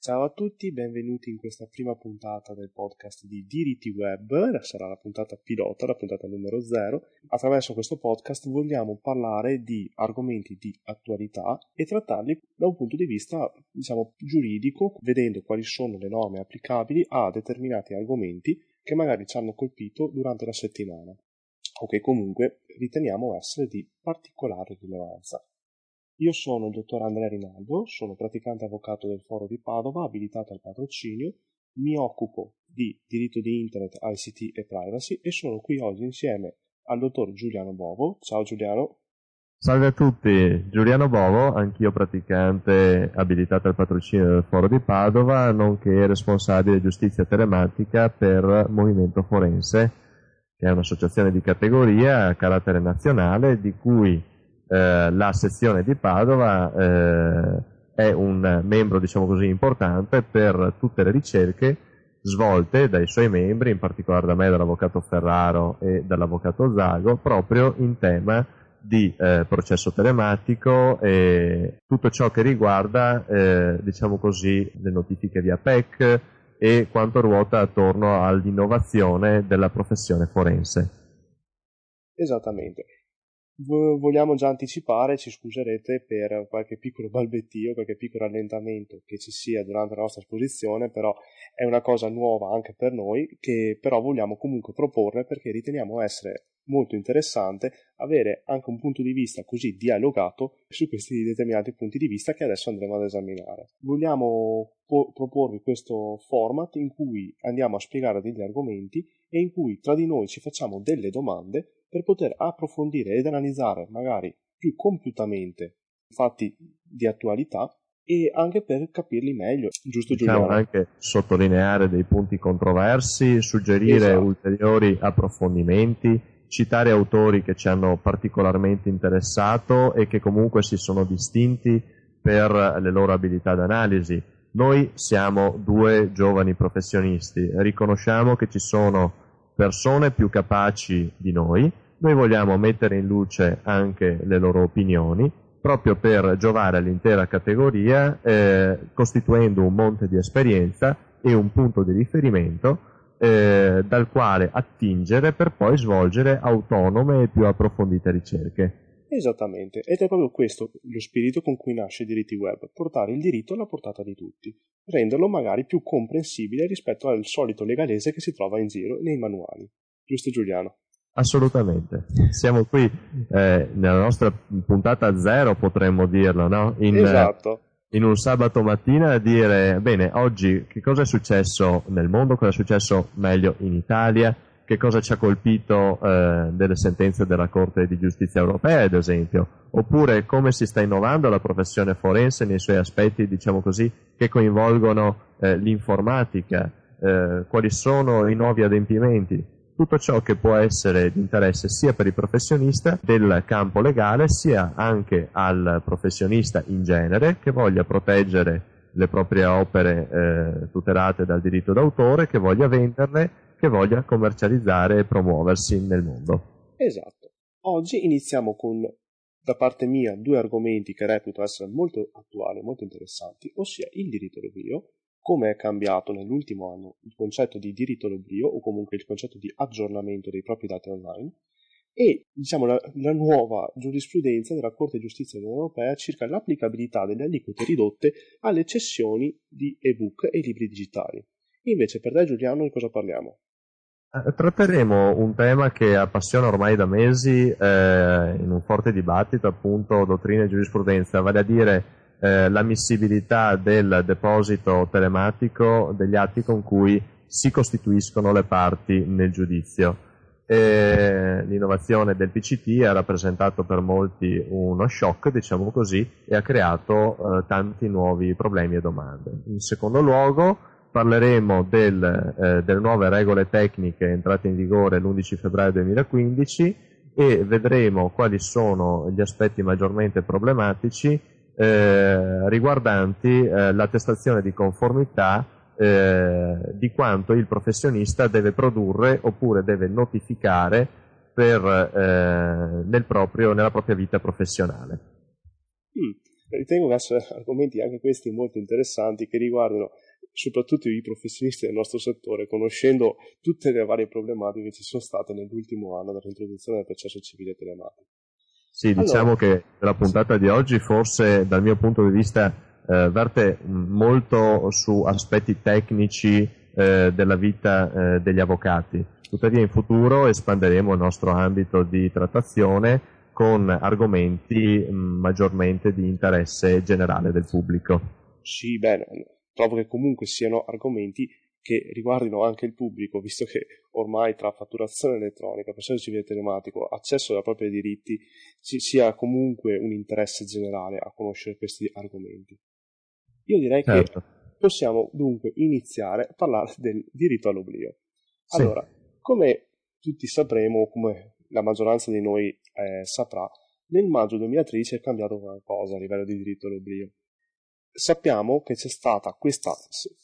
Ciao a tutti, benvenuti in questa prima puntata del podcast di Diritti Web, sarà la puntata pilota, la puntata numero 0. Attraverso questo podcast vogliamo parlare di argomenti di attualità e trattarli da un punto di vista, diciamo, giuridico, vedendo quali sono le norme applicabili a determinati argomenti che magari ci hanno colpito durante la settimana o che comunque riteniamo essere di particolare rilevanza. Io sono il dottor Andrea Rinaldo, sono praticante avvocato del Foro di Padova, abilitato al patrocinio, mi occupo di diritto di Internet, ICT e privacy e sono qui oggi insieme al dottor Giuliano Bovo. Ciao Giuliano. Salve a tutti, Giuliano Bovo, anch'io praticante abilitato al patrocinio del Foro di Padova, nonché responsabile giustizia telematica per Movimento Forense, che è un'associazione di categoria a carattere nazionale di cui eh, la sezione di Padova eh, è un membro, diciamo così, importante per tutte le ricerche svolte dai suoi membri, in particolare da me, dall'avvocato Ferraro e dall'avvocato Zago, proprio in tema di eh, processo telematico e tutto ciò che riguarda, eh, diciamo così, le notifiche via PEC e quanto ruota attorno all'innovazione della professione forense. Esattamente vogliamo già anticipare, ci scuserete per qualche piccolo balbettio, qualche piccolo rallentamento che ci sia durante la nostra esposizione, però è una cosa nuova anche per noi, che però vogliamo comunque proporre perché riteniamo essere molto interessante avere anche un punto di vista così dialogato su questi determinati punti di vista che adesso andremo ad esaminare. Vogliamo po- proporvi questo format in cui andiamo a spiegare degli argomenti e in cui tra di noi ci facciamo delle domande per poter approfondire ed analizzare magari più compiutamente fatti di attualità e anche per capirli meglio, giusto diciamo Giuliano? anche sottolineare dei punti controversi, suggerire esatto. ulteriori approfondimenti, citare autori che ci hanno particolarmente interessato e che comunque si sono distinti per le loro abilità d'analisi. Noi siamo due giovani professionisti, riconosciamo che ci sono persone più capaci di noi, noi vogliamo mettere in luce anche le loro opinioni proprio per giovare all'intera categoria eh, costituendo un monte di esperienza e un punto di riferimento eh, dal quale attingere per poi svolgere autonome e più approfondite ricerche. Esattamente, ed è proprio questo lo spirito con cui nasce Diritti Web, portare il diritto alla portata di tutti, renderlo magari più comprensibile rispetto al solito legalese che si trova in giro nei manuali. Giusto Giuliano? Assolutamente, siamo qui eh, nella nostra puntata zero, potremmo dirlo, no? In, esatto. in un sabato mattina a dire, bene, oggi che cosa è successo nel mondo, cosa è successo meglio in Italia, che cosa ci ha colpito eh, delle sentenze della Corte di Giustizia europea, ad esempio, oppure come si sta innovando la professione forense nei suoi aspetti, diciamo così, che coinvolgono eh, l'informatica, eh, quali sono i nuovi adempimenti, tutto ciò che può essere di interesse sia per il professionista del campo legale, sia anche al professionista in genere che voglia proteggere le proprie opere eh, tutelate dal diritto d'autore, che voglia venderle che voglia commercializzare e promuoversi nel mondo. Esatto. Oggi iniziamo con, da parte mia, due argomenti che reputo essere molto attuali molto interessanti, ossia il diritto d'oblio, come è cambiato nell'ultimo anno il concetto di diritto d'oblio o comunque il concetto di aggiornamento dei propri dati online e diciamo la, la, nuova giurisprudenza della Corte di Giustizia dell'Unione Europea circa l'applicabilità delle aliquote ridotte alle cessioni di ebook e libri digitali. Invece per te Giuliano di cosa parliamo? Eh, tratteremo un tema che appassiona ormai da mesi eh, in un forte dibattito, appunto, dottrina e giurisprudenza, vale a dire eh, l'ammissibilità del deposito telematico degli atti con cui si costituiscono le parti nel giudizio. E l'innovazione del PCT ha rappresentato per molti uno shock, diciamo così, e ha creato eh, tanti nuovi problemi e domande. In secondo luogo, parleremo del, eh, delle nuove regole tecniche entrate in vigore l'11 febbraio 2015 e vedremo quali sono gli aspetti maggiormente problematici eh, riguardanti eh, l'attestazione di conformità eh, di quanto il professionista deve produrre oppure deve notificare per, eh, nel proprio, nella propria vita professionale. Mm. ritengo che argomenti anche questi molto interessanti che riguardano soprattutto i professionisti del nostro settore, conoscendo tutte le varie problematiche che ci sono state nell'ultimo anno dall'introduzione del processo civile telematico. Sì, diciamo allora, che la puntata sì. di oggi forse dal mio punto di vista eh, verte molto su aspetti tecnici eh, della vita eh, degli avvocati. Tuttavia in futuro espanderemo il nostro ambito di trattazione con argomenti mh, maggiormente di interesse generale del pubblico. Sì, bene, trovo che comunque siano argomenti che riguardino anche il pubblico, visto che ormai tra fatturazione elettronica, processo civile telematico, accesso ai propri diritti, ci sia comunque un interesse generale a conoscere questi argomenti. Io direi certo. che possiamo dunque iniziare a parlare del diritto all'oblio. Sì. Allora, come tutti sapremo, come la maggioranza di noi eh, saprà, nel maggio 2013 è cambiato qualcosa a livello di diritto all'oblio. Sappiamo che c'è stata questa,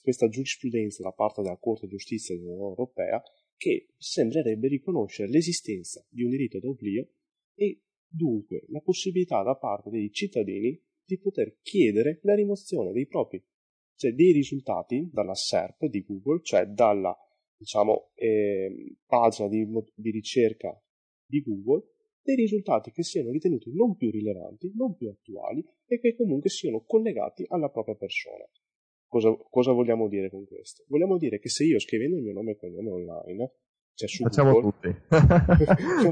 questa giurisprudenza da parte della Corte di Giustizia dell'Unione Europea che sembrerebbe riconoscere l'esistenza di un diritto d'oblio e dunque la possibilità da parte dei cittadini di poter chiedere la rimozione dei propri, cioè dei risultati dalla SERP di Google, cioè dalla diciamo, eh, pagina di, di ricerca di Google, dei risultati che siano ritenuti non più rilevanti, non più attuali e che comunque siano collegati alla propria persona. Cosa, cosa, vogliamo dire con questo? Vogliamo dire che se io scrivendo il mio nome e cognome online, cioè su facciamo Google, tutti.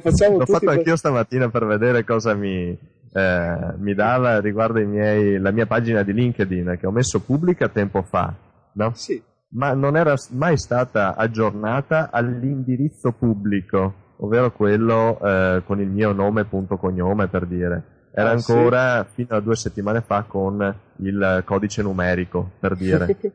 facciamo L'ho tutti fatto per... anch'io stamattina per vedere cosa mi, eh, mi dava riguardo miei, la mia pagina di LinkedIn che ho messo pubblica tempo fa, no? Sì. Ma non era mai stata aggiornata all'indirizzo pubblico, ovvero quello eh, con il mio nome punto cognome per dire era ah, ancora sì? fino a due settimane fa con il codice numerico, per dire, che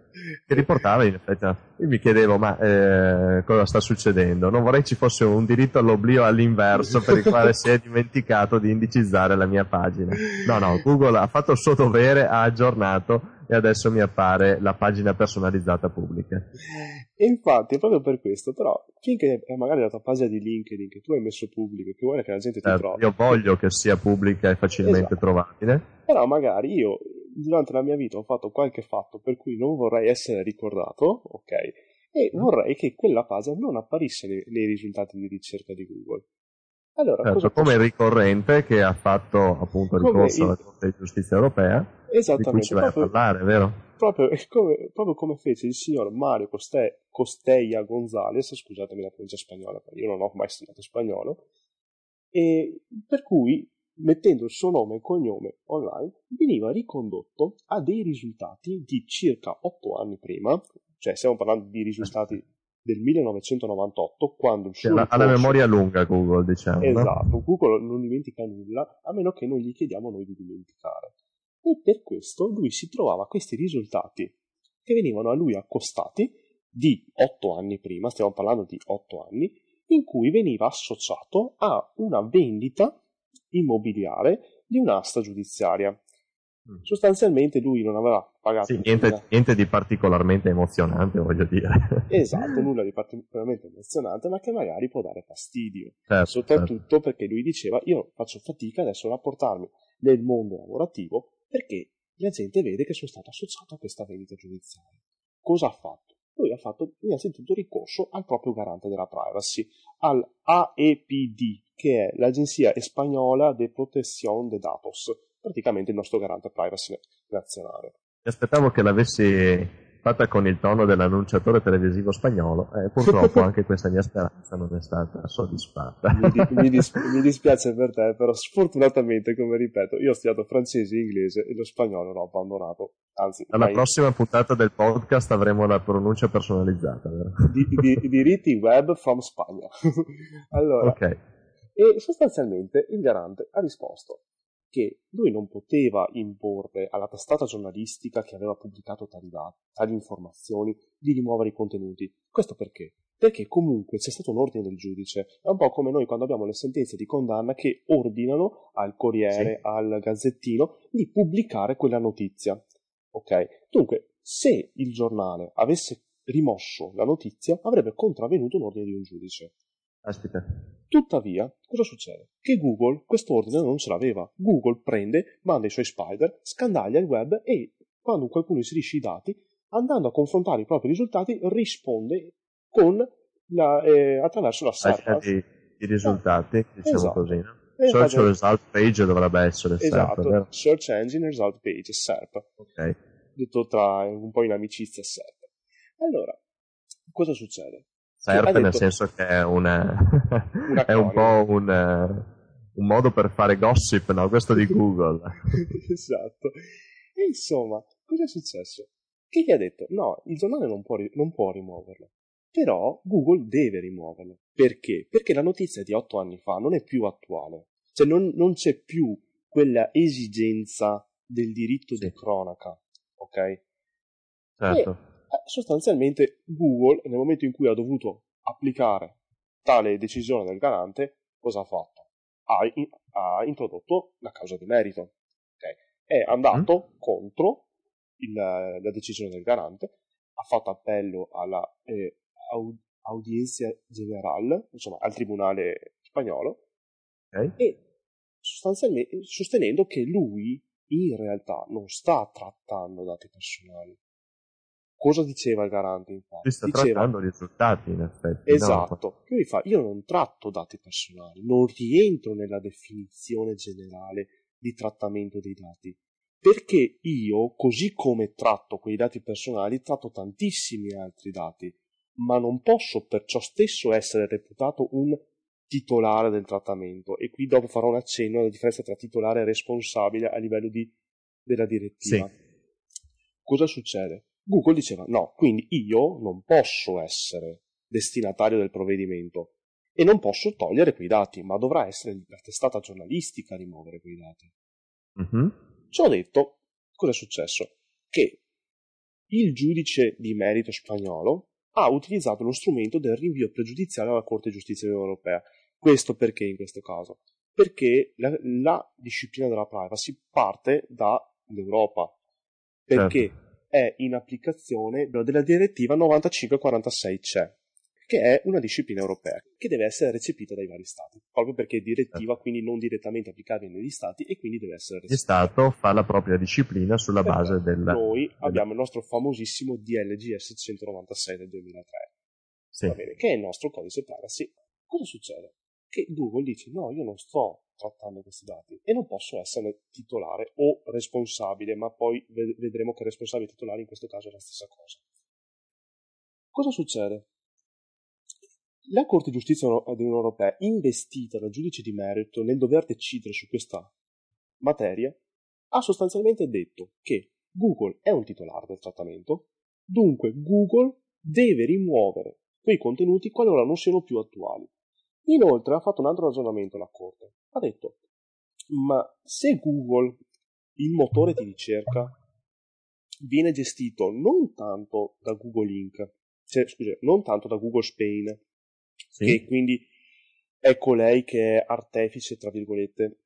riportava in effetti. Io mi chiedevo, ma eh, cosa sta succedendo? Non vorrei ci fosse un diritto all'oblio all'inverso per il quale si è dimenticato di indicizzare la mia pagina. No, no, Google ha fatto il suo dovere, ha aggiornato e adesso mi appare la pagina personalizzata pubblica. E infatti, è proprio per questo, però, finché è magari la tua pagina di LinkedIn che tu hai messo pubblico, che vuole che la gente ti certo, trovi. Io voglio che sia pubblica e facilmente esatto. trovabile. Però magari io, durante la mia vita, ho fatto qualche fatto per cui non vorrei essere ricordato, ok? E mm. vorrei che quella pagina non apparisse nei, nei risultati di ricerca di Google. Allora, certo, come il ricorrente che ha fatto appunto ricorso alla Corte di Giustizia Europea Esattamente. Di proprio, a parlare, vero? Proprio come, proprio come fece il signor Mario Coste, Costeia Gonzales, scusatemi la pronuncia spagnola, io non ho mai studiato spagnolo, e per cui mettendo il suo nome e cognome online veniva ricondotto a dei risultati di circa 8 anni prima, cioè stiamo parlando di risultati del 1998 quando il suo cioè, ha la memoria lunga Google diciamo esatto no? Google non dimentica nulla a meno che non gli chiediamo noi di dimenticare e per questo lui si trovava questi risultati che venivano a lui accostati di otto anni prima, stiamo parlando di otto anni, in cui veniva associato a una vendita immobiliare di un'asta giudiziaria. Mm. Sostanzialmente lui non aveva pagato. Sì, niente, niente, di particolarmente emozionante, voglio dire. Esatto, nulla di particolarmente emozionante, ma che magari può dare fastidio. Certo, soprattutto certo. perché lui diceva: Io faccio fatica adesso a rapportarmi nel mondo lavorativo perché la gente vede che sono stato associato a questa vendita giudiziaria. Cosa ha fatto? Lui ha fatto innanzitutto ricorso al proprio garante della privacy, al AEPD, che è l'Agenzia Spagnola de Protección de Datos, praticamente il nostro garante privacy nazionale. Mi aspettavo che l'avessi fatta con il tono dell'annunciatore televisivo spagnolo e purtroppo anche questa mia speranza non è stata soddisfatta. mi, di, mi, dis, mi, dispiace per te, però sfortunatamente, come ripeto, io ho studiato francese e inglese e lo spagnolo l'ho abbandonato. Anzi, alla mai... prossima puntata del podcast avremo la pronuncia personalizzata? Di, di, diritti web from Spagna. allora, okay. e sostanzialmente il garante ha risposto che lui non poteva imporre alla testata giornalistica che aveva pubblicato tali, dati, tali informazioni di rimuovere i contenuti. Questo perché? Perché comunque c'è stato un ordine del giudice. È un po' come noi quando abbiamo le sentenze di condanna che ordinano al Corriere, sì. al Gazzettino, di pubblicare quella notizia. Ok? Dunque, se il giornale avesse rimosso la notizia, avrebbe contravvenuto un ordine di un giudice. Aspetta. Tuttavia, cosa succede? Che Google questo ordine non ce l'aveva. Google prende, manda i suoi spider, scandaglia il web e quando qualcuno inserisce i dati, andando a confrontare i propri risultati, risponde con la, eh, attraverso la SERP. I, I risultati, diciamo esatto. così, no? Search Esatto. Result Page dovrebbe essere Esatto, SERP, vero? Search Engine Result Page, SERP, Ok. detto tra un po' in amicizia SERP. Allora, cosa succede? SERP ha nel detto- senso che è, una... Un è un po' un, un modo per fare gossip, no? Questo di Google. esatto. E insomma, cosa è successo? Che gli ha detto, no, il giornale non può, non può rimuoverlo. Però Google deve rimuoverlo. Perché? Perché la notizia di otto anni fa non è più attuale. Cioè non, non c'è più quella esigenza del diritto di Sì. cronaca. Ok? Certo. Eh, sostanzialmente Google, nel momento in cui ha dovuto applicare tale decisione del garante, cosa ha fatto? Ha, in- ha introdotto la causa di merito. ok? È andato contro il- la decisione del garante, ha fatto appello alla eh, au- Audiencia General, insomma al tribunale spagnolo, Ok. e sostanzialmente sostenendo che lui in realtà non sta trattando dati personali. Cosa diceva il garante infatti? Si sta diceva, trattando risultati, in effetti. no? Esatto, lui fa, io non tratto dati personali, non rientro nella definizione generale di trattamento dei dati, perché io, così come tratto quei dati personali, tratto tantissimi altri dati, ma non posso perciò stesso essere reputato un titolare del trattamento e qui dopo farò un accenno alla differenza tra titolare e responsabile a livello di, della direttiva. Cosa succede? Google diceva no, quindi io non posso essere destinatario del provvedimento e non posso togliere quei dati, ma dovrà essere la testata giornalistica a rimuovere quei dati. Mhm. Ciò detto, cosa è successo? Che il giudice di merito spagnolo ha utilizzato lo strumento del rinvio pregiudiziale alla Corte di Giustizia europea. Questo perché in questo caso? Perché la, la disciplina della privacy parte dall'Europa, perché è in applicazione della direttiva 9546C, che è una disciplina europea che deve essere recepita dai vari stati, proprio perché è direttiva, quindi non direttamente applicabile negli stati e quindi deve essere Il recepita. Stato fa la propria disciplina sulla base Perfetto. del... Noi abbiamo il nostro famosissimo DLGS 196 del 2003, Sì. bene, che è il nostro codice privacy. Cosa succede? Che Google dice no, io non sto trattando questi dati e non posso essere titolare o responsabile, ma poi ve- vedremo che responsabile e titolare in questo caso è la stessa cosa. Cosa succede? La Corte di Giustizia dell'Unione Europea, investita dal giudice di merito nel dover decidere su questa materia, ha sostanzialmente detto che Google è un titolare del trattamento, dunque Google deve rimuovere quei contenuti qualora non siano più attuali. Inoltre ha fatto un altro ragionamento la Corte. Ha detto, ma se Google, il motore di ricerca, viene gestito non tanto da Google Inc., cioè, scusa, non tanto da Google Spain, Sì. che quindi è colei che è artefice, tra virgolette,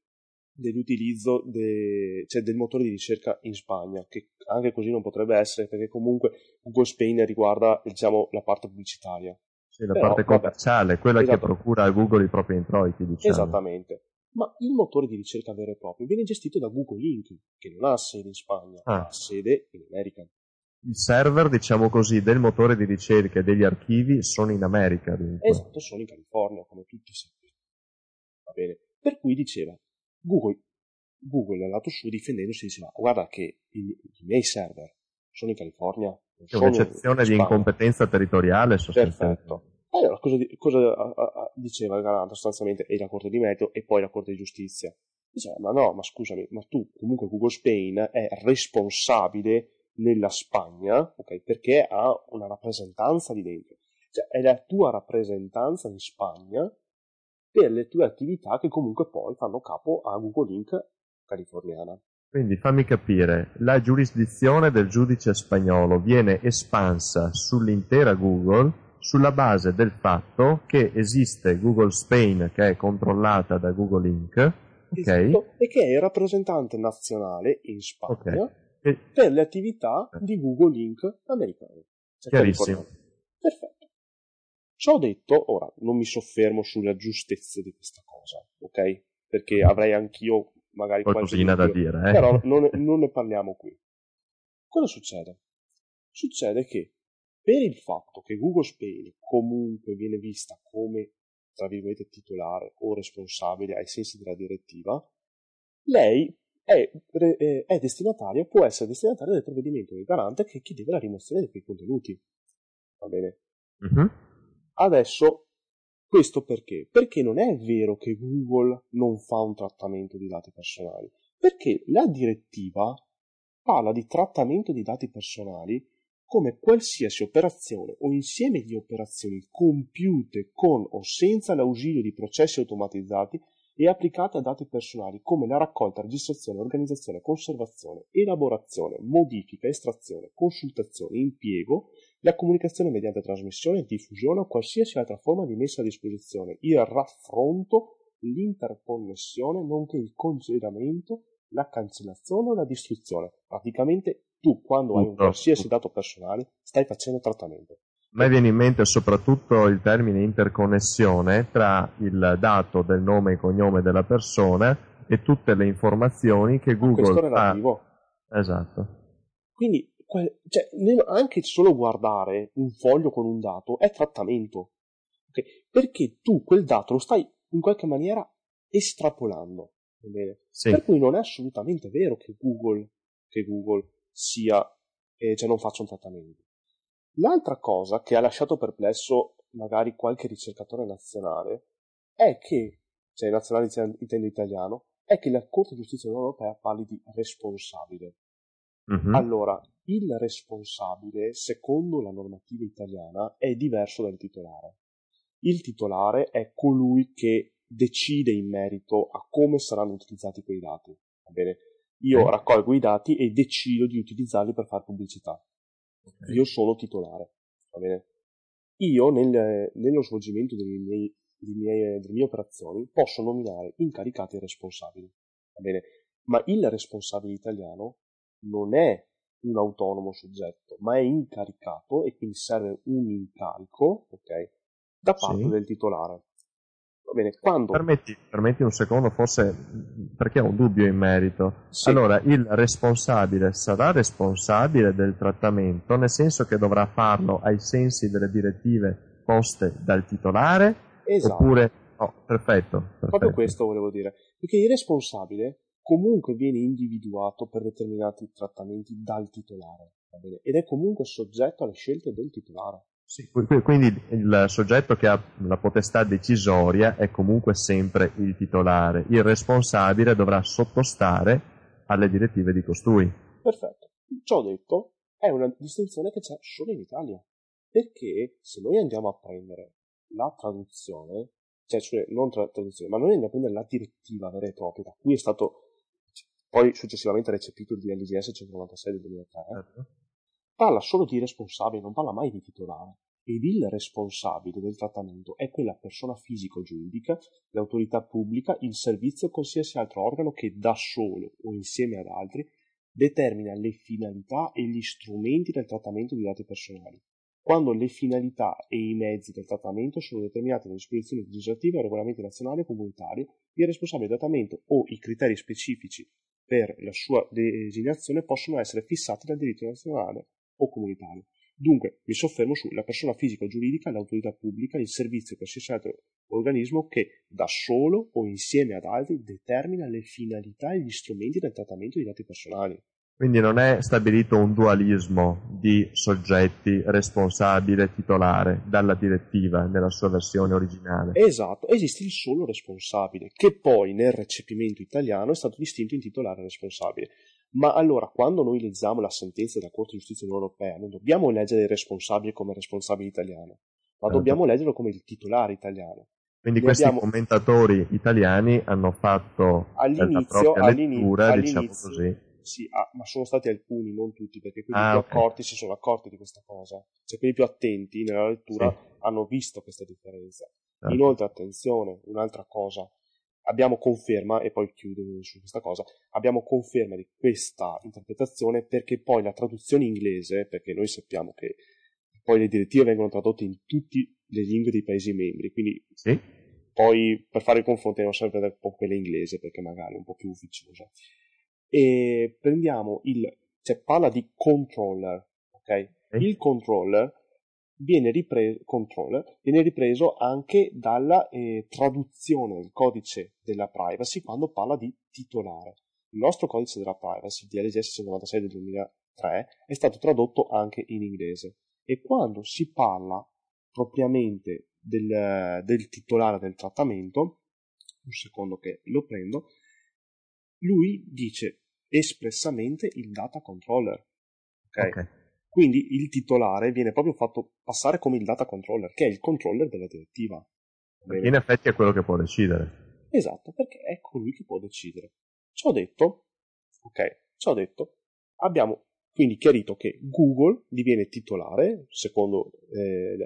dell'utilizzo de- cioè del motore di ricerca in Spagna, che anche così non potrebbe essere, perché comunque Google Spain riguarda, diciamo, la parte pubblicitaria. Sì, la Però, parte vabbè. commerciale, quella Esatto. che procura a Google i propri introiti, diciamo. Esattamente. Ma il motore di ricerca vero e proprio viene gestito da Google Inc., che non ha sede in Spagna, Ah. ha sede in America. Il server, diciamo così, del motore di ricerca e degli archivi sono in America, dunque. Esatto, sono in California, come tutti sappiamo. Va bene. Per cui diceva, Google, Google è andato su difendendosi e diceva, guarda che i, i miei server sono in California, C'è sono in un'eccezione di Spagna." incompetenza territoriale sostanzialmente. Perfetto. Allora, cosa, cosa diceva il garante sostanzialmente? E la Corte di Merito e poi la Corte di Giustizia. Diceva, ma no, ma scusami, ma tu comunque Google Spain è responsabile nella Spagna, ok? Perché ha una rappresentanza lì dentro. Cioè, è la tua rappresentanza in Spagna per le tue attività che comunque poi fanno capo a Google Inc. californiana. Quindi fammi capire, la giurisdizione del giudice spagnolo viene espansa sull'intera Google sulla base del fatto che esiste Google Spain che è controllata da Google Inc. Ok? Esatto, e che è il rappresentante nazionale in Spagna Ok. E- per le attività di Google Inc. americane. Cioè Chiarissimo. Perfetto. Ciò detto, ora non mi soffermo sulla giustezza di questa cosa, ok? Perché avrei anch'io magari qualcosina da dire, eh? però non, non ne parliamo qui. Cosa succede? Succede che per il fatto che Google Spain comunque viene vista come, tra virgolette, titolare o responsabile ai sensi della direttiva, lei è, è destinataria, può essere destinataria del provvedimento del garante che chiedeva la rimozione di quei contenuti. Va bene? Mm-hmm. Adesso, questo perché? Perché non è vero che Google non fa un trattamento di dati personali, perché la direttiva parla di trattamento di dati personali come qualsiasi operazione o insieme di operazioni compiute con o senza l'ausilio di processi automatizzati e applicate a dati personali come la raccolta, registrazione, organizzazione, conservazione, elaborazione, modifica, estrazione, consultazione, impiego, la comunicazione mediante trasmissione, diffusione o qualsiasi altra forma di messa a disposizione, il raffronto, l'interconnessione, nonché il congelamento, la cancellazione o la distruzione. Praticamente tu quando hai un qualsiasi dato personale stai facendo trattamento. A me viene in mente soprattutto il termine interconnessione tra il dato del nome e cognome della persona e tutte le informazioni che Google questo relativo. ha. Esatto. Quindi cioè, anche solo guardare un foglio con un dato è trattamento. Okay? Perché tu quel dato lo stai in qualche maniera estrapolando. Sì. Per cui non è assolutamente vero che Google, che Google sia, eh, cioè non faccia un trattamento. L'altra cosa che ha lasciato perplesso magari qualche ricercatore nazionale è che, cioè nazionale intendo italiano, è che la Corte di Giustizia Europea parli di responsabile. Mm-hmm. Allora, il responsabile, secondo la normativa italiana, è diverso dal titolare. Il titolare è colui che decide in merito a come saranno utilizzati quei dati. Va bene? Io okay. raccolgo i dati e decido di utilizzarli per fare pubblicità. Okay. Io sono titolare. Va bene? Io nel, nello svolgimento delle mie, delle, mie, delle mie operazioni posso nominare incaricati e responsabili. Va bene? Ma il responsabile italiano non è un autonomo soggetto, ma è incaricato e quindi serve un incarico, ok, da parte sì. del titolare. Bene, quando... Permetti, permetti, un secondo, forse perché ho un dubbio in merito. Sì. Allora, il responsabile sarà responsabile del trattamento, nel senso che dovrà farlo ai sensi delle direttive poste dal titolare? Esatto. Oppure... Oh, perfetto, perfetto. Proprio questo volevo dire. Perché il responsabile comunque viene individuato per determinati trattamenti dal titolare, ed è comunque soggetto alle scelte del titolare. Sì, quindi il soggetto che ha la potestà decisoria è comunque sempre il titolare, il responsabile dovrà sottostare alle direttive di costui. Perfetto. Ciò detto, è una distinzione che c'è solo in Italia, perché se noi andiamo a prendere la traduzione, cioè, cioè non tra- traduzione, ma noi andiamo a prendere la direttiva vera e propria, da cui è stato poi successivamente recepito il DLGS 196 del 2003, certo. Parla solo di responsabile, non parla mai di titolare. Ed il responsabile del trattamento è quella persona fisica o giuridica, l'autorità pubblica, il servizio o qualsiasi altro organo che da solo o insieme ad altri determina le finalità e gli strumenti del trattamento di dati personali, quando le finalità e i mezzi del trattamento sono determinati dalle disposizioni legislative, regolamenti nazionali o comunitari, il responsabile del trattamento o i criteri specifici per la sua designazione possono essere fissati dal diritto nazionale o comunitario. Dunque, mi soffermo sulla persona fisica o giuridica, l'autorità pubblica, il servizio qualsiasi altro organismo che da solo o insieme ad altri determina le finalità e gli strumenti del trattamento di dati personali. Quindi non è stabilito un dualismo di soggetti responsabile e titolare dalla direttiva nella sua versione originale. Esatto, esiste il solo responsabile, che poi nel recepimento italiano è stato distinto in titolare e responsabile. Ma allora, quando noi leggiamo la sentenza della Corte di Giustizia Europea, non dobbiamo leggere il responsabile come responsabile italiano, ma certo. dobbiamo leggerlo come il titolare italiano. Quindi ne questi abbiamo... commentatori italiani hanno fatto all'inizio, la lettura, all'inizio, diciamo così sì, ah, ma sono stati alcuni, non tutti, perché quelli ah, più okay. accorti si sono accorti di questa cosa. Cioè, quelli più attenti nella lettura sì. hanno visto questa differenza. Okay. Inoltre, attenzione, un'altra cosa. Abbiamo conferma, e poi chiudo su questa cosa, abbiamo conferma di questa interpretazione perché poi la traduzione inglese, perché noi sappiamo che poi le direttive vengono tradotte in tutte le lingue dei paesi membri, quindi sì. poi per fare il confronto non serve un po' quella inglese perché magari è un po' più ufficiosa. E prendiamo il, cioè parla di controller, ok? Sì. Il controller viene ripreso, controller, viene ripreso anche dalla eh, traduzione del codice della privacy quando parla di titolare. Il nostro codice della privacy, DLGS 196 del 2003, è stato tradotto anche in inglese e quando si parla propriamente del, del titolare del trattamento, un secondo che lo prendo, lui dice espressamente il data controller. Okay? okay? Quindi il titolare viene proprio fatto passare come il data controller, che è il controller della direttiva. Perché in effetti è quello che può decidere. Esatto, perché è colui che può decidere. Ciò detto, ok, ciò detto, abbiamo quindi chiarito che Google diviene titolare, secondo eh,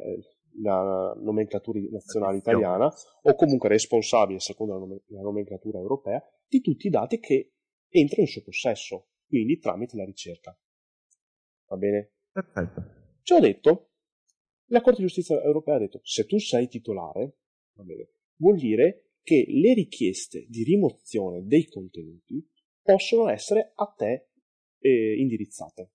la nomenclatura nazionale italiana, o comunque responsabile, secondo la nomenclatura europea, di tutti i dati che entrano in suo possesso, quindi tramite la ricerca. Va bene? Perfetto. Ciò detto, la Corte di Giustizia europea ha detto, se tu sei titolare, bene, vuol dire che le richieste di rimozione dei contenuti possono essere a te eh, indirizzate.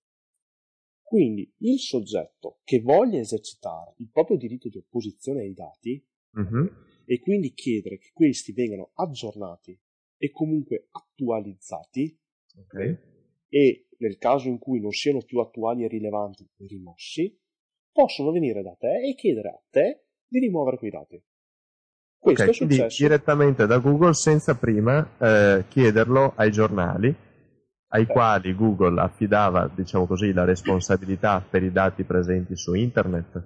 Quindi il soggetto che voglia esercitare il proprio diritto di opposizione ai dati uh-huh. e quindi chiedere che questi vengano aggiornati e comunque attualizzati okay. e nel caso in cui non siano più attuali e rilevanti rimossi, possono venire da te e chiedere a te di rimuovere quei dati. Questo okay, è successo. direttamente da Google senza prima eh, chiederlo ai giornali ai Beh. quali Google affidava, diciamo così, la responsabilità per i dati presenti su internet.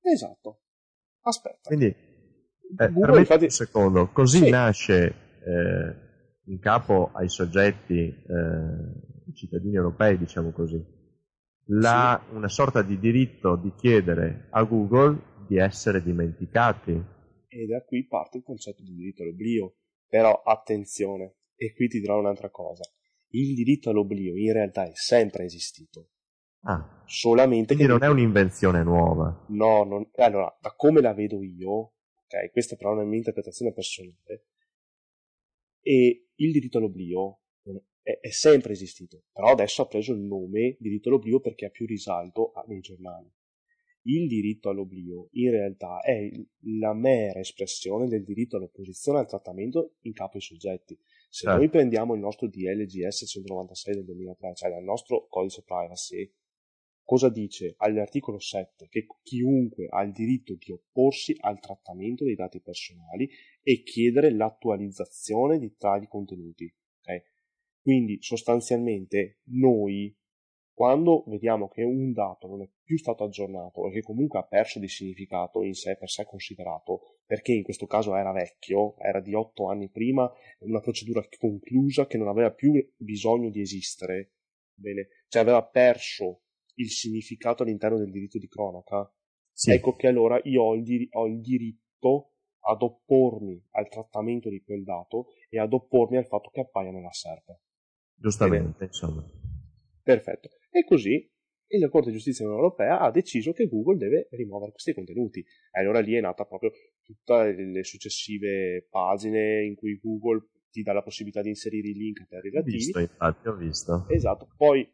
Esatto. Aspetta. Quindi, eh, Google, infatti... un secondo, così sì. nasce eh, in capo ai soggetti, eh, cittadini europei, diciamo così, la, sì. una sorta di diritto di chiedere a Google di essere dimenticati e da qui parte il concetto di diritto all'oblio. Però attenzione, e qui ti dirò un'altra cosa. Il diritto all'oblio in realtà è sempre esistito. Ah, solamente quindi non è un'invenzione nuova. No, non... allora, da come la vedo io, ok, questa però è una mia interpretazione personale, e il diritto all'oblio è, è, sempre esistito, però adesso ha preso il nome diritto all'oblio perché ha più risalto nei giornali il diritto all'oblio in realtà è la mera espressione del diritto all'opposizione al trattamento in capo ai soggetti. Se certo. noi prendiamo il nostro DLGS 196 del 2003, cioè il nostro codice privacy, cosa dice all'articolo 7? Che chiunque ha il diritto di opporsi al trattamento dei dati personali e chiedere l'attualizzazione di tali contenuti. Okay? Quindi sostanzialmente noi quando vediamo che un dato non è più stato aggiornato e che comunque ha perso di significato in sé per sé considerato, perché in questo caso era vecchio, era di otto anni prima, una procedura conclusa che non aveva più bisogno di esistere, bene, cioè aveva perso il significato all'interno del diritto di cronaca, sì. ecco che allora io ho il, dir- ho il diritto ad oppormi al trattamento di quel dato e ad oppormi al fatto che appaia nella SERP. Giustamente, insomma. Perfetto. E così la Corte di Giustizia Europea ha deciso che Google deve rimuovere questi contenuti. E allora lì è nata proprio tutte le successive pagine in cui Google ti dà la possibilità di inserire i link per relativi. Ho visto, infatti, ho visto. Esatto. Poi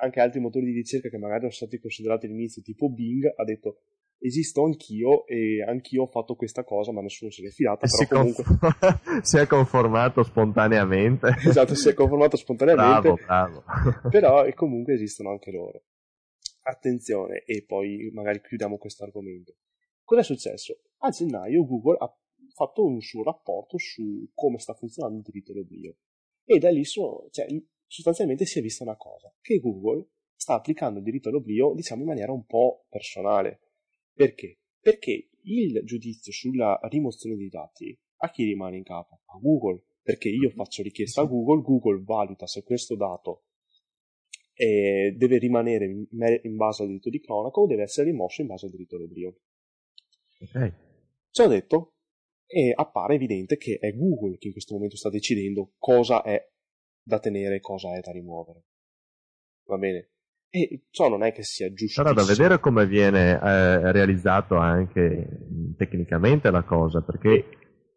anche altri motori di ricerca che magari sono stati considerati all'inizio, tipo Bing, ha detto esisto anch'io e anch'io ho fatto questa cosa ma nessuno se l'è filata si, comunque... conf- si è conformato spontaneamente. Esatto si è conformato spontaneamente. Bravo, bravo. però comunque esistono anche loro. Attenzione e poi magari chiudiamo questo argomento. Cosa è successo? a gennaio Google ha fatto un suo rapporto su come sta funzionando il diritto all'oblio. E da lì sono, cioè, sostanzialmente si è vista una cosa che Google sta applicando il diritto all'oblio diciamo in maniera un po' personale perché? Perché il giudizio sulla rimozione dei dati a chi rimane in capo? A Google. Perché io faccio richiesta a Google, Google valuta se questo dato eh, deve rimanere in, in, base al diritto di cronaca o deve essere rimosso in base al diritto all'oblio. Ok. Ciò detto, eh, appare evidente che è Google che in questo momento sta decidendo cosa è da tenere e cosa è da rimuovere. Va bene? E ciò non è che sia giusto. Sarà da vedere come viene eh, realizzato anche tecnicamente la cosa, perché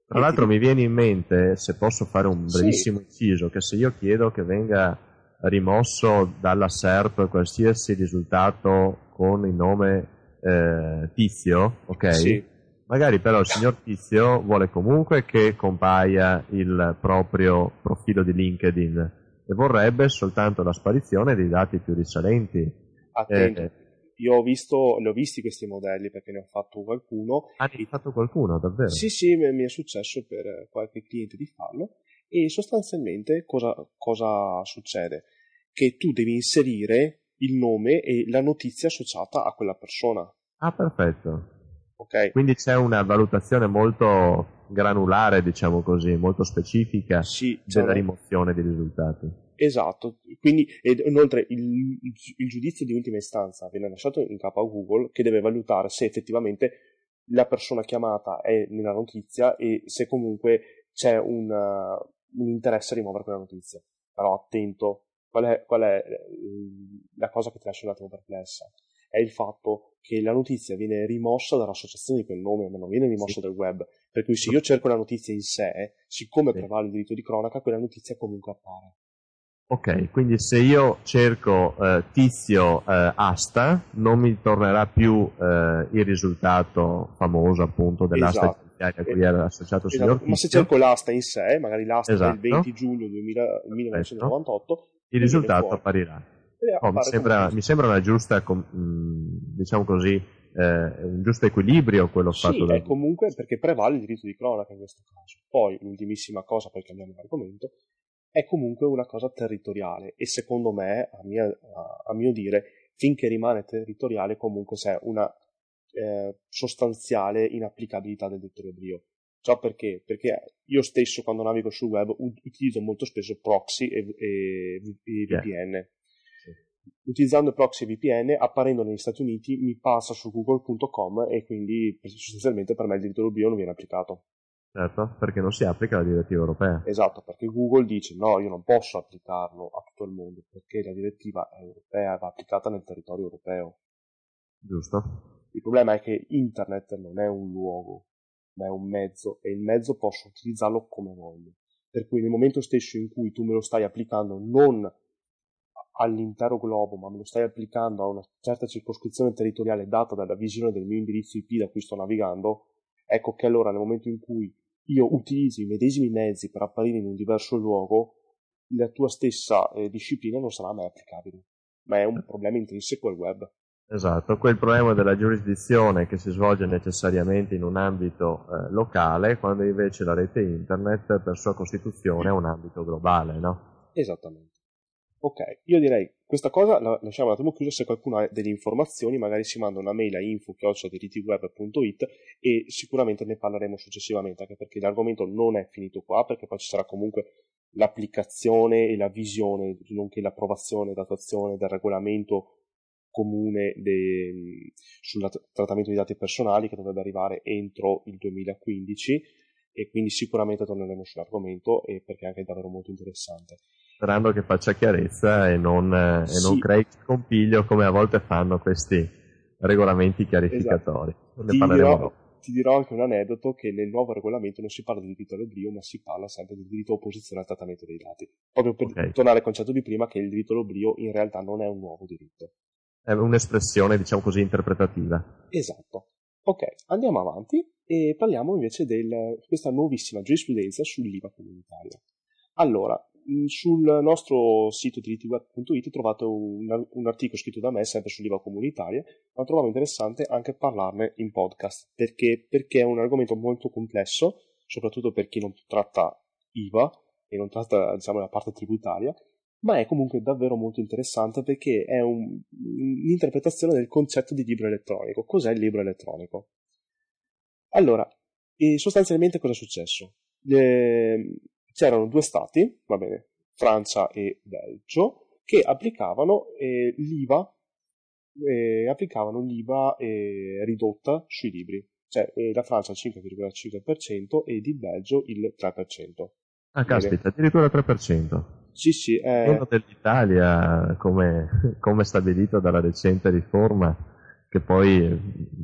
tra l'altro mi viene in mente, se posso fare un brevissimo sì. inciso, che se io chiedo che venga rimosso dalla SERP qualsiasi risultato con il nome eh, Tizio, ok? Sì. Magari però il signor Tizio vuole comunque che compaia il proprio profilo di LinkedIn e vorrebbe soltanto la sparizione dei dati più risalenti. Attento. Eh, io ho visto, ne ho visti questi modelli perché ne ho fatto qualcuno. Ah, ne hai fatto qualcuno, davvero? Sì, sì, mi è successo per qualche cliente di farlo. E sostanzialmente cosa, cosa succede? Che tu devi inserire il nome e la notizia associata a quella persona. Ah, perfetto. Okay. Quindi c'è una valutazione molto granulare, diciamo così, molto specifica sì, della rimozione dei risultati. Esatto, quindi inoltre il, il, giudizio di ultima istanza viene lasciato in capo a Google che deve valutare se effettivamente la persona chiamata è nella notizia e se comunque c'è un, un interesse a rimuovere quella notizia. Però attento, qual è, qual è la cosa che ti lascia un attimo perplessa? È il fatto che la notizia viene rimossa dall'associazione di quel nome, ma non viene rimossa sì. dal web. Per cui se io cerco la notizia in sé, siccome sì. prevale il diritto di cronaca, quella notizia comunque appare. Ok, quindi se io cerco eh, tizio eh, asta, non mi tornerà più eh, il risultato famoso appunto dell'asta esatto. a cui era associato il esatto. signor Ma se cerco l'asta in sé, magari l'asta esatto. del 20 giugno 2000, 1998, il risultato apparirà. Oh, mi, sembra, mi, sembra, una giusta, diciamo così, eh, un giusto equilibrio quello sì, fatto da... è comunque perché prevale il diritto di cronaca in questo caso. Poi, l'ultimissima cosa, poi cambiamo l'argomento, è comunque una cosa territoriale e secondo me, a mio, a mio dire, finché rimane territoriale comunque c'è una eh, sostanziale inapplicabilità del detto ebrio. Ciò perché? Perché io stesso quando navigo sul web utilizzo molto spesso proxy e, e, e VPN. Yeah. Utilizzando proxy VPN, apparendo negli Stati Uniti, mi passa su google.com e quindi sostanzialmente per me il diritto d'oblio non viene applicato. Certo, perché non si applica la direttiva europea. Esatto, perché Google dice no, io non posso applicarlo a tutto il mondo, perché la direttiva europea va applicata nel territorio europeo. Giusto. Il problema è che internet non è un luogo, ma è un mezzo e il mezzo posso utilizzarlo come voglio. Per cui nel momento stesso in cui tu me lo stai applicando non all'intero globo, ma me lo stai applicando a una certa circoscrizione territoriale data dalla visione del mio indirizzo IP da cui sto navigando, ecco che allora nel momento in cui io utilizzo i medesimi mezzi per apparire in un diverso luogo, la tua stessa eh, disciplina non sarà mai applicabile, ma è un problema intrinseco al web. Esatto, quel problema della giurisdizione che si svolge necessariamente in un ambito eh, locale, quando invece la rete internet per sua costituzione è un ambito globale, no? Esattamente. Ok, io direi questa cosa la lasciamo un attimo chiusa, se qualcuno ha delle informazioni magari si manda una mail a info.dirittweb.it e sicuramente ne parleremo successivamente, anche perché l'argomento non è finito qua, perché poi ci sarà comunque l'applicazione e la visione, nonché l'approvazione e l'attuazione del regolamento comune de, sul trattamento di dati personali che dovrebbe arrivare entro il 2015 e quindi sicuramente torneremo sull'argomento perché è anche davvero molto interessante sperando che faccia chiarezza e non, eh, sì. e non crei scompiglio come a volte fanno questi regolamenti chiarificatori. Esatto. Ti, dirò, ti, dirò, anche un aneddoto che nel nuovo regolamento non si parla di diritto all'oblio, ma si parla sempre di diritto all'opposizione al trattamento dei dati. Proprio per okay. tornare al concetto di prima che il diritto all'oblio in realtà non è un nuovo diritto. È un'espressione, diciamo così, interpretativa. Esatto. Ok, andiamo avanti e parliamo invece di questa nuovissima giurisprudenza sull'IVA comunitaria. Allora, sul nostro sito dirittweb.it trovate un, un, articolo scritto da me sempre sull'IVA comunitaria, ma trovo interessante anche parlarne in podcast, perché, perché è un argomento molto complesso, soprattutto per chi non tratta IVA e non tratta diciamo, la parte tributaria, ma è comunque davvero molto interessante perché è un, un'interpretazione del concetto di libro elettronico. Cos'è il libro elettronico? Allora, sostanzialmente cosa è successo? Le, c'erano due stati, va bene, Francia e Belgio, che applicavano eh, l'IVA, eh, applicavano l'IVA eh, ridotta sui libri. Cioè eh, la Francia il 5,5% ed il Belgio il 3%. Ah, caspita, addirittura il 3%. Sì, sì. È... Meno dell'Italia, come, come stabilito dalla recente riforma, che poi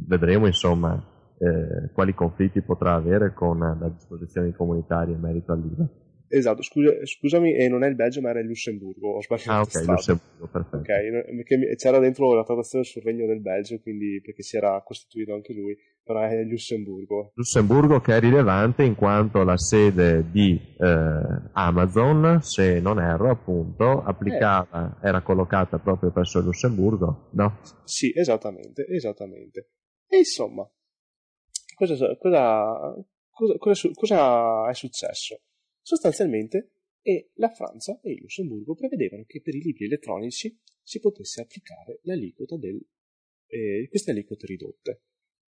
vedremo, insomma, eh, quali conflitti potrà avere con le disposizioni comunitarie in merito all'IVA. Esatto, scusa, scusami, e non è il Belgio ma era il Lussemburgo, ho sbagliato. Ah ok, Lussemburgo, perfetto. Ok, c'era dentro la traduzione sul regno del Belgio, quindi perché si era costituito anche lui, però è il Lussemburgo. Lussemburgo che è rilevante in quanto la sede di eh, Amazon, se non erro appunto, applicava, eh. era collocata proprio presso il Lussemburgo, no? Sì, esattamente, esattamente. E insomma, cosa, cosa, cosa, cosa è successo? Sostanzialmente e la Francia e il Lussemburgo prevedevano che per i libri elettronici si potesse applicare l'aliquota del, eh, queste aliquote ridotte,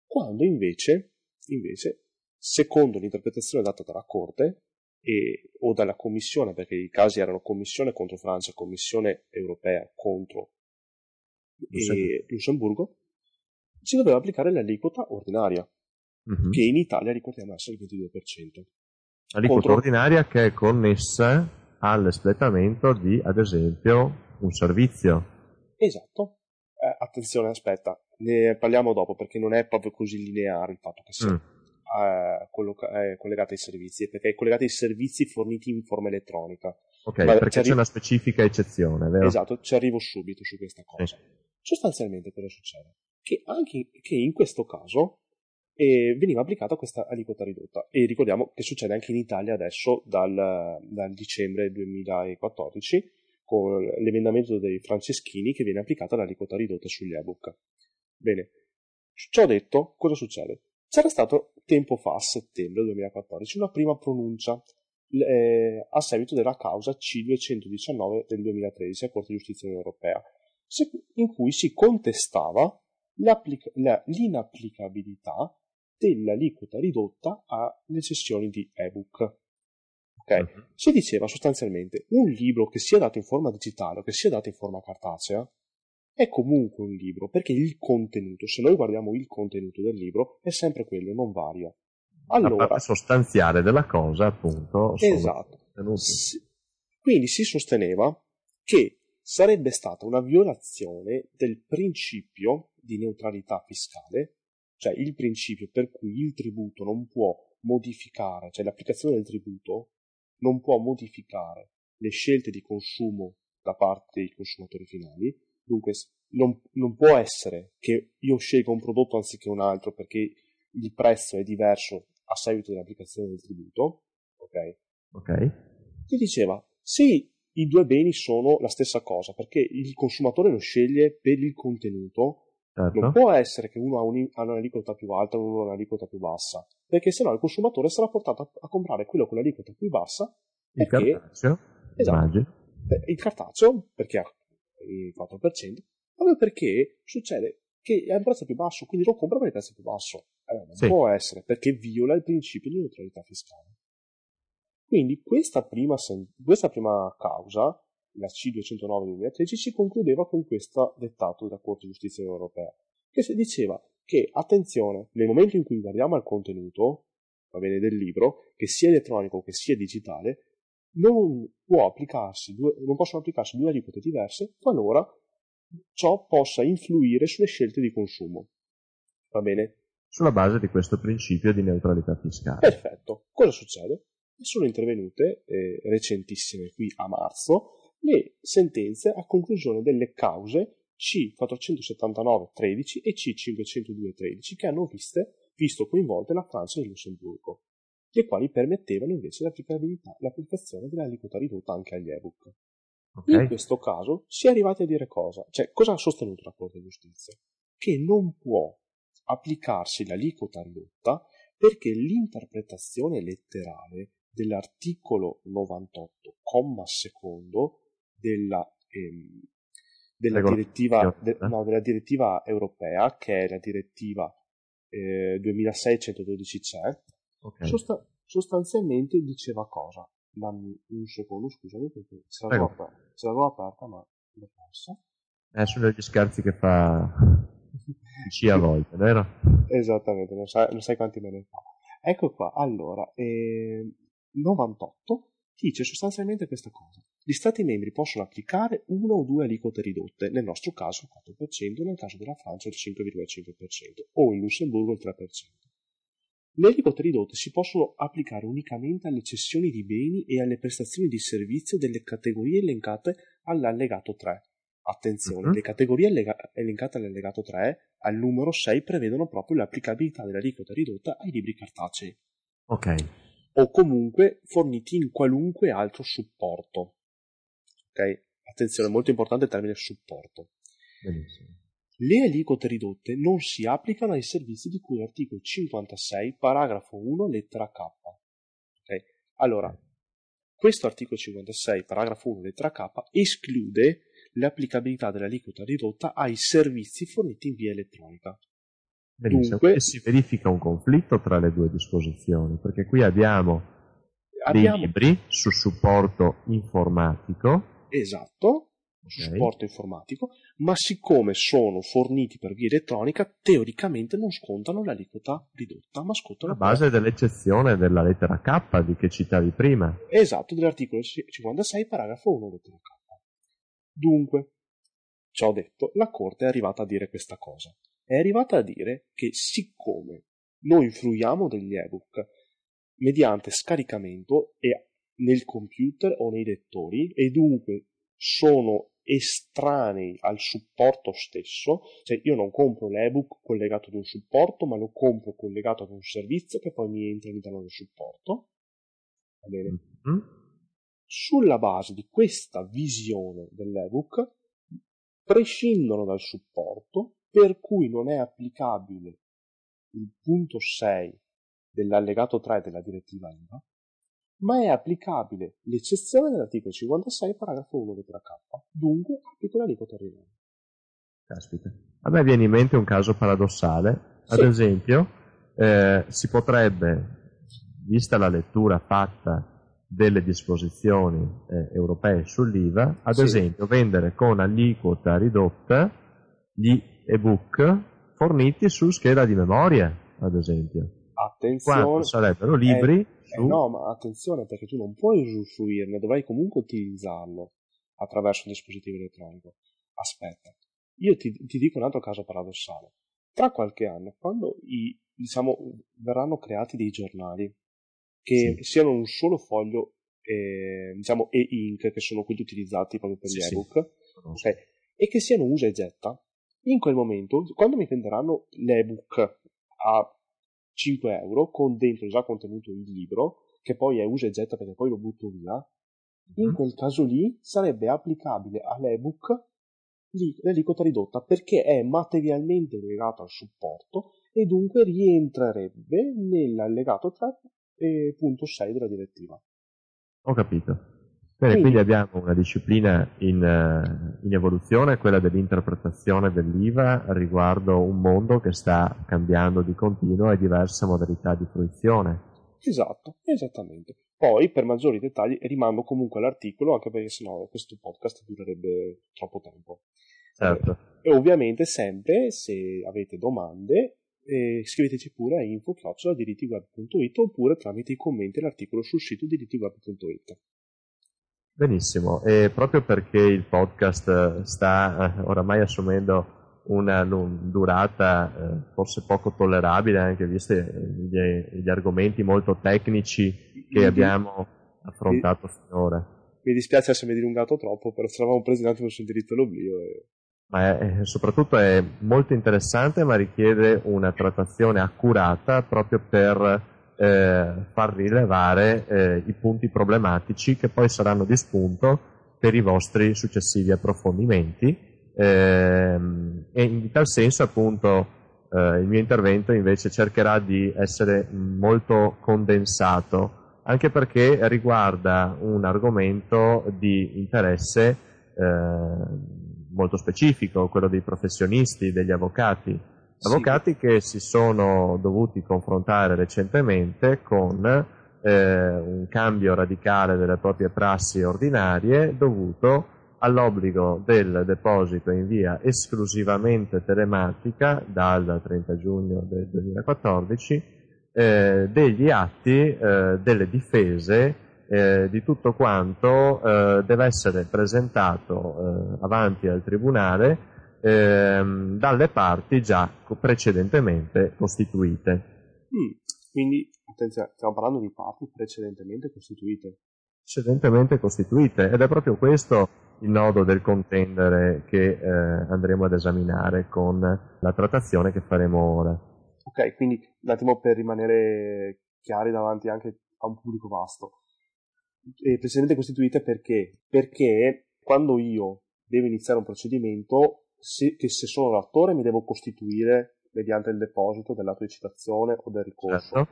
quando invece, invece, secondo l'interpretazione data dalla Corte e, o dalla Commissione, perché i casi erano Commissione contro Francia Commissione europea contro Lussemburgo, Lussemburgo si doveva applicare l'aliquota ordinaria, uh-huh. che in Italia ricordiamo essere il 22% aliquota ordinaria che è connessa all'espletamento di, ad esempio, un servizio. Esatto. Eh, attenzione, aspetta, ne parliamo dopo perché non è proprio così lineare il fatto che sia mm. eh, colloca- eh, collegata ai servizi, perché è collegata ai servizi forniti in forma elettronica. Ok, Ma perché c'è arri- una specifica eccezione, vero? Esatto, ci arrivo subito su questa cosa. Sostanzialmente cosa succede? Che anche che in questo caso e veniva applicata questa aliquota ridotta. E ricordiamo che succede anche in Italia adesso dal, dal dicembre 2014 con l'emendamento dei Franceschini che viene applicata l'aliquota ridotta sugli ebook. Bene, ciò detto, cosa succede? C'era stato tempo fa, a settembre 2014, una prima pronuncia eh, a seguito della causa C219 del 2013 a Corte di Giustizia Europea, in cui si contestava l'inapplicabilità dell'aliquota ridotta alle sessioni di ebook. Okay? Uh-huh. Si diceva sostanzialmente un libro che sia dato in forma digitale o che sia dato in forma cartacea è comunque un libro perché il contenuto, se noi guardiamo il contenuto del libro, è sempre quello, non varia. Allora, la parte sostanziale della cosa, appunto, esatto. Si, quindi si sosteneva che sarebbe stata una violazione del principio di neutralità fiscale cioè il principio per cui il tributo non può modificare, cioè l'applicazione del tributo non può modificare le scelte di consumo da parte dei consumatori finali, dunque non, non può essere che io scelga un prodotto anziché un altro perché il prezzo è diverso a seguito dell'applicazione del tributo, ok? Ok. Ti diceva, se i due beni sono la stessa cosa, perché il consumatore lo sceglie per il contenuto, Certo. Non può essere che uno ha, un, ha un'aliquota più alta e uno ha un'aliquota più bassa, perché sennò il consumatore sarà portato a, a comprare quello con l'aliquota più bassa. Il perché, cartaceo? Esatto. Il cartaceo, perché ha il 4%, proprio perché succede che è un prezzo più basso, quindi lo compra per il prezzo più basso. Allora, non sì. può essere, perché viola il principio di neutralità fiscale. Quindi questa prima, questa prima causa la C209 del 2013 concludeva con questo dettato della Corte di Giustizia Europea, che si diceva che, attenzione, nel momento in cui guardiamo al contenuto, va bene, del libro, che sia elettronico che sia digitale, non, applicarsi due, non possono applicarsi due aliquote diverse qualora ciò possa influire sulle scelte di consumo. Va bene? Sulla base di questo principio di neutralità fiscale. Perfetto. Cosa succede? Sono intervenute eh, recentissime qui a marzo le sentenze a conclusione delle cause C479-13 e C502-13 che hanno viste, visto coinvolte la Francia e il Lussemburgo, le quali permettevano invece l'applicazione dell'aliquota ridotta anche agli ebook. Okay. In questo caso si è arrivati a dire cosa? Cioè, cosa ha sostenuto la Corte di Giustizia? Che non può applicarsi l'aliquota ridotta perché l'interpretazione letterale dell'articolo 98, comma secondo, della, ehm, della, direttiva, de, no, della, direttiva, europea, che è la direttiva eh, 2006-112 CE, okay. sosta- sostanzialmente diceva cosa? Dammi un secondo, scusami, perché ce l'avevo, aperta, ce l'avevo aperta, ma l'ho persa. È sono degli scherzi che fa C a volte, vero? Esattamente, non sai, non sai, quanti me ne fa. Ecco qua, allora, eh, 98 dice sostanzialmente questa cosa gli Stati membri possono applicare una o due aliquote ridotte, nel nostro caso il 4%, nel caso della Francia il 5,5% o in Lussemburgo il 3%. Le aliquote ridotte si possono applicare unicamente alle cessioni di beni e alle prestazioni di servizio delle categorie elencate all'allegato 3. Attenzione, uh-huh. le categorie allega- elencate all'allegato 3 al numero 6 prevedono proprio l'applicabilità dell'aliquota ridotta ai libri cartacei. Ok. O comunque forniti in qualunque altro supporto. Ok? Attenzione, molto importante il termine supporto. Benissimo. Le aliquote ridotte non si applicano ai servizi di cui l'articolo 56, paragrafo 1, lettera K. Ok? Allora, questo articolo 56, paragrafo 1, lettera K, esclude l'applicabilità dell'aliquota ridotta ai servizi forniti in via elettronica. Benissimo, Dunque, si verifica un conflitto tra le due disposizioni, perché qui abbiamo, abbiamo... dei libri su supporto informatico Esatto, okay. supporto informatico, ma siccome sono forniti per via elettronica, teoricamente non scontano l'aliquota ridotta, ma scontano... A base dell'eccezione della lettera K di che citavi prima. Esatto, dell'articolo 56, paragrafo 1, lettera K. Dunque, ciò detto, la Corte è arrivata a dire questa cosa. È arrivata a dire che siccome noi fruiamo degli ebook mediante scaricamento e nel computer o nei lettori e dunque sono estranei al supporto stesso, cioè io non compro l'ebook collegato ad un supporto, ma lo compro collegato ad un servizio che poi mi entra all'interno del supporto. Va bene? Mm-hmm. Sulla base di questa visione dell'ebook prescindono dal supporto, per cui non è applicabile il punto 6 dell'allegato 3 della direttiva IVA, ma è applicabile l'eccezione dell'articolo 56, paragrafo 1, lettera K. Dunque applico l'aliquota rilevante. Caspita. A me viene in mente un caso paradossale. Ad sì. esempio, eh, si potrebbe, vista la lettura fatta delle disposizioni eh, europee sull'IVA, ad sì. esempio vendere con aliquota ridotta gli ebook forniti su scheda di memoria, ad esempio. Attenzione. Quanto sarebbero libri eh, eh, no, ma attenzione perché tu non puoi usufruirne, dovrai comunque utilizzarlo attraverso un dispositivo elettronico. Aspetta, io ti, ti dico un altro caso paradossale. Tra qualche anno, quando i, diciamo, verranno creati dei giornali che sì. siano un solo foglio, eh, diciamo, e-ink, che sono quelli utilizzati proprio per sì, gli ebook, sì. okay, e che siano usa e getta, in quel momento, quando mi venderanno l'ebook a 5 euro con dentro già contenuto il libro, che poi è usa e getta perché poi lo butto via, in mhm. quel caso lì sarebbe applicabile all'ebook l'aliquota ridotta perché è materialmente legato al supporto e dunque rientrerebbe nell'allegato 3.6 della direttiva. Ho capito. Bene, quindi, quindi abbiamo una disciplina in, eh, in, evoluzione, quella dell'interpretazione dell'IVA riguardo un mondo che sta cambiando di continuo e diverse modalità di fruizione. Esatto, esattamente. Poi per maggiori dettagli rimando comunque all'articolo, anche perché sennò questo podcast durerebbe troppo tempo. Certo. E ovviamente sempre, se avete domande, eh, scriveteci pure a info-diritigweb.it oppure tramite i commenti all'articolo sul sito diritigweb.it. Benissimo, e proprio perché il podcast sta eh, oramai assumendo una durata eh, forse poco tollerabile, anche visti gli, gli argomenti molto tecnici che mm-hmm. abbiamo affrontato finora. Mi dispiace essermi dilungato troppo, però ci eravamo presi un attimo sul diritto all'oblio. E... Ma è, soprattutto è molto interessante, ma richiede una trattazione accurata proprio per eh, far rilevare eh, i punti problematici che poi saranno di spunto per i vostri successivi approfondimenti. Ehm, e in tal senso appunto eh, il mio intervento invece cercherà di essere molto condensato anche perché riguarda un argomento di interesse eh, molto specifico, quello dei professionisti, degli avvocati Avvocati sì. che si sono dovuti confrontare recentemente con eh, un cambio radicale delle proprie prassi ordinarie dovuto all'obbligo del deposito in via esclusivamente telematica dal 30 giugno del 2014 eh, degli atti eh, delle difese eh, di tutto quanto eh, deve essere presentato eh, avanti al tribunale ehm, dalle parti già precedentemente costituite. Mm, quindi, attenzione, stiamo parlando di parti precedentemente costituite. Precedentemente costituite, ed è proprio questo il nodo del contendere che eh, andremo ad esaminare con la trattazione che faremo ora. Ok, quindi un attimo per rimanere chiari davanti anche a un pubblico vasto. E precedentemente costituite perché? Perché quando io devo iniziare un procedimento, se, che se sono l'attore mi devo costituire mediante il deposito dell'atto di citazione o del ricorso. Certo.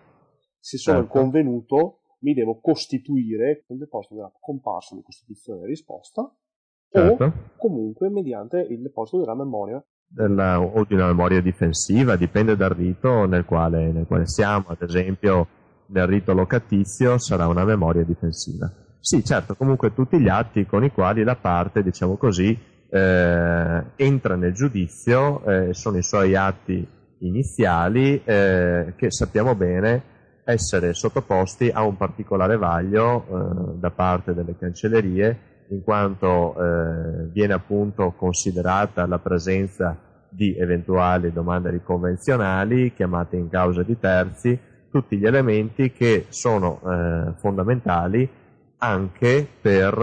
Se sono certo. il convenuto, mi devo costituire con il deposito della comparsa di costituzione e risposta certo. o comunque mediante il deposito della memoria. Della, o di una memoria difensiva, dipende dal rito nel quale, nel quale siamo, ad esempio nel rito locatizio sarà una memoria difensiva. Sì, certo, comunque tutti gli atti con i quali la parte, diciamo così, eh, entra nel giudizio eh, sono i suoi atti iniziali eh, che sappiamo bene essere sottoposti a un particolare vaglio eh, da parte delle cancellerie in quanto eh, viene appunto considerata la presenza di eventuali domande riconvenzionali chiamate in causa di terzi, tutti gli elementi che sono eh, fondamentali anche per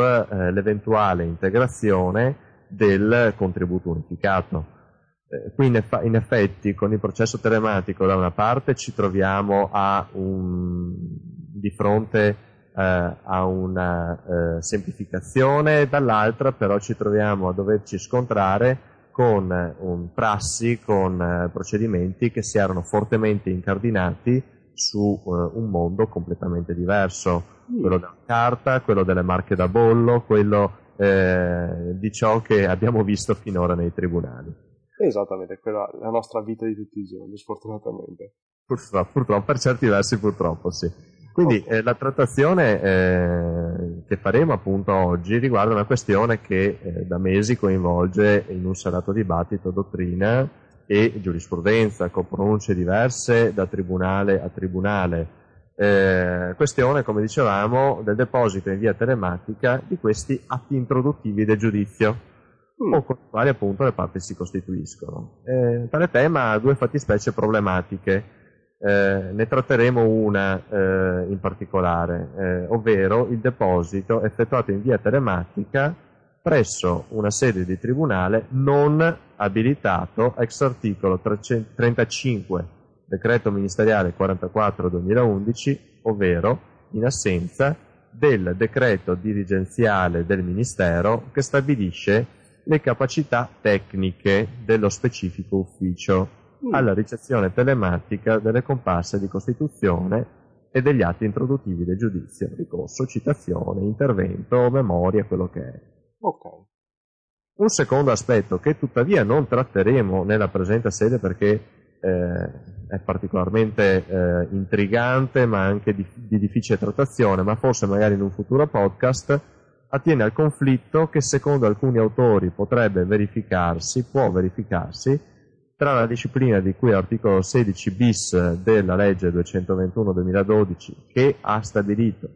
l'eventuale integrazione del contributo unificato. Eh, qui in, in, effetti con il processo telematico da una parte ci troviamo un, di fronte eh, a una eh, semplificazione, dall'altra però ci troviamo a doverci scontrare con un prassi, con eh, procedimenti che si erano fortemente incardinati su eh, un mondo completamente diverso, quello della carta, quello delle marche da bollo, quello eh, di ciò che abbiamo visto finora nei tribunali. Esattamente, quella è la nostra vita di tutti i giorni, sfortunatamente. Purtroppo, purtroppo per certi versi purtroppo sì. Quindi eh, la trattazione eh, che faremo appunto oggi riguarda una questione che eh, da mesi coinvolge in un serrato dibattito dottrina e giurisprudenza con pronunce diverse da tribunale a tribunale. Eh, questione, come dicevamo, del deposito in via telematica di questi atti introduttivi del giudizio mm. o con i quali appunto le parti si costituiscono. Eh, tale tema ha due fattispecie problematiche eh, ne tratteremo una eh, in particolare, eh, ovvero il deposito effettuato in via telematica presso una sede di tribunale non abilitato ex articolo 35 decreto ministeriale 44-2011, ovvero in assenza del decreto dirigenziale del Ministero che stabilisce le capacità tecniche dello specifico ufficio Mm. alla ricezione telematica delle comparse di costituzione e degli atti introduttivi del giudizio, ricorso, citazione, intervento, memoria, quello che è. Ok. Un secondo aspetto che tuttavia non tratteremo nella presente sede perché eh, è particolarmente eh, intrigante ma anche di, di difficile trattazione, ma forse magari in un futuro podcast, attiene al conflitto che secondo alcuni autori potrebbe verificarsi, può verificarsi, tra la disciplina di cui l'articolo 16 bis della legge 221-2012 che ha stabilito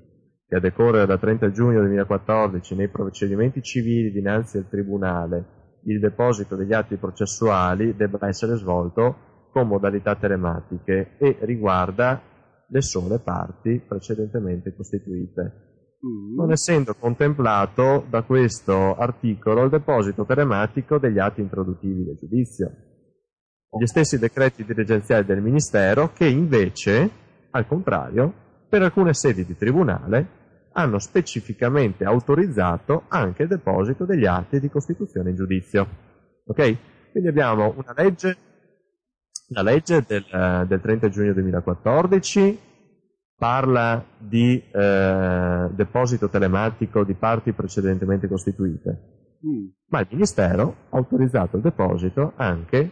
che a decorrere da 30 giugno 2014 nei procedimenti civili dinanzi al Tribunale il deposito degli atti processuali debba essere svolto con modalità telematiche e riguarda le sole parti precedentemente costituite. Mm. Non essendo contemplato da questo articolo il deposito telematico degli atti introduttivi del giudizio gli stessi decreti dirigenziali del Ministero che invece, al contrario, per alcune sedi di tribunale hanno specificamente autorizzato anche il deposito degli atti di costituzione in giudizio. Ok? Quindi abbiamo una legge, la legge del, eh, del 30 giugno 2014 parla di eh, deposito telematico di parti precedentemente costituite, mm. ma il Ministero ha autorizzato il deposito anche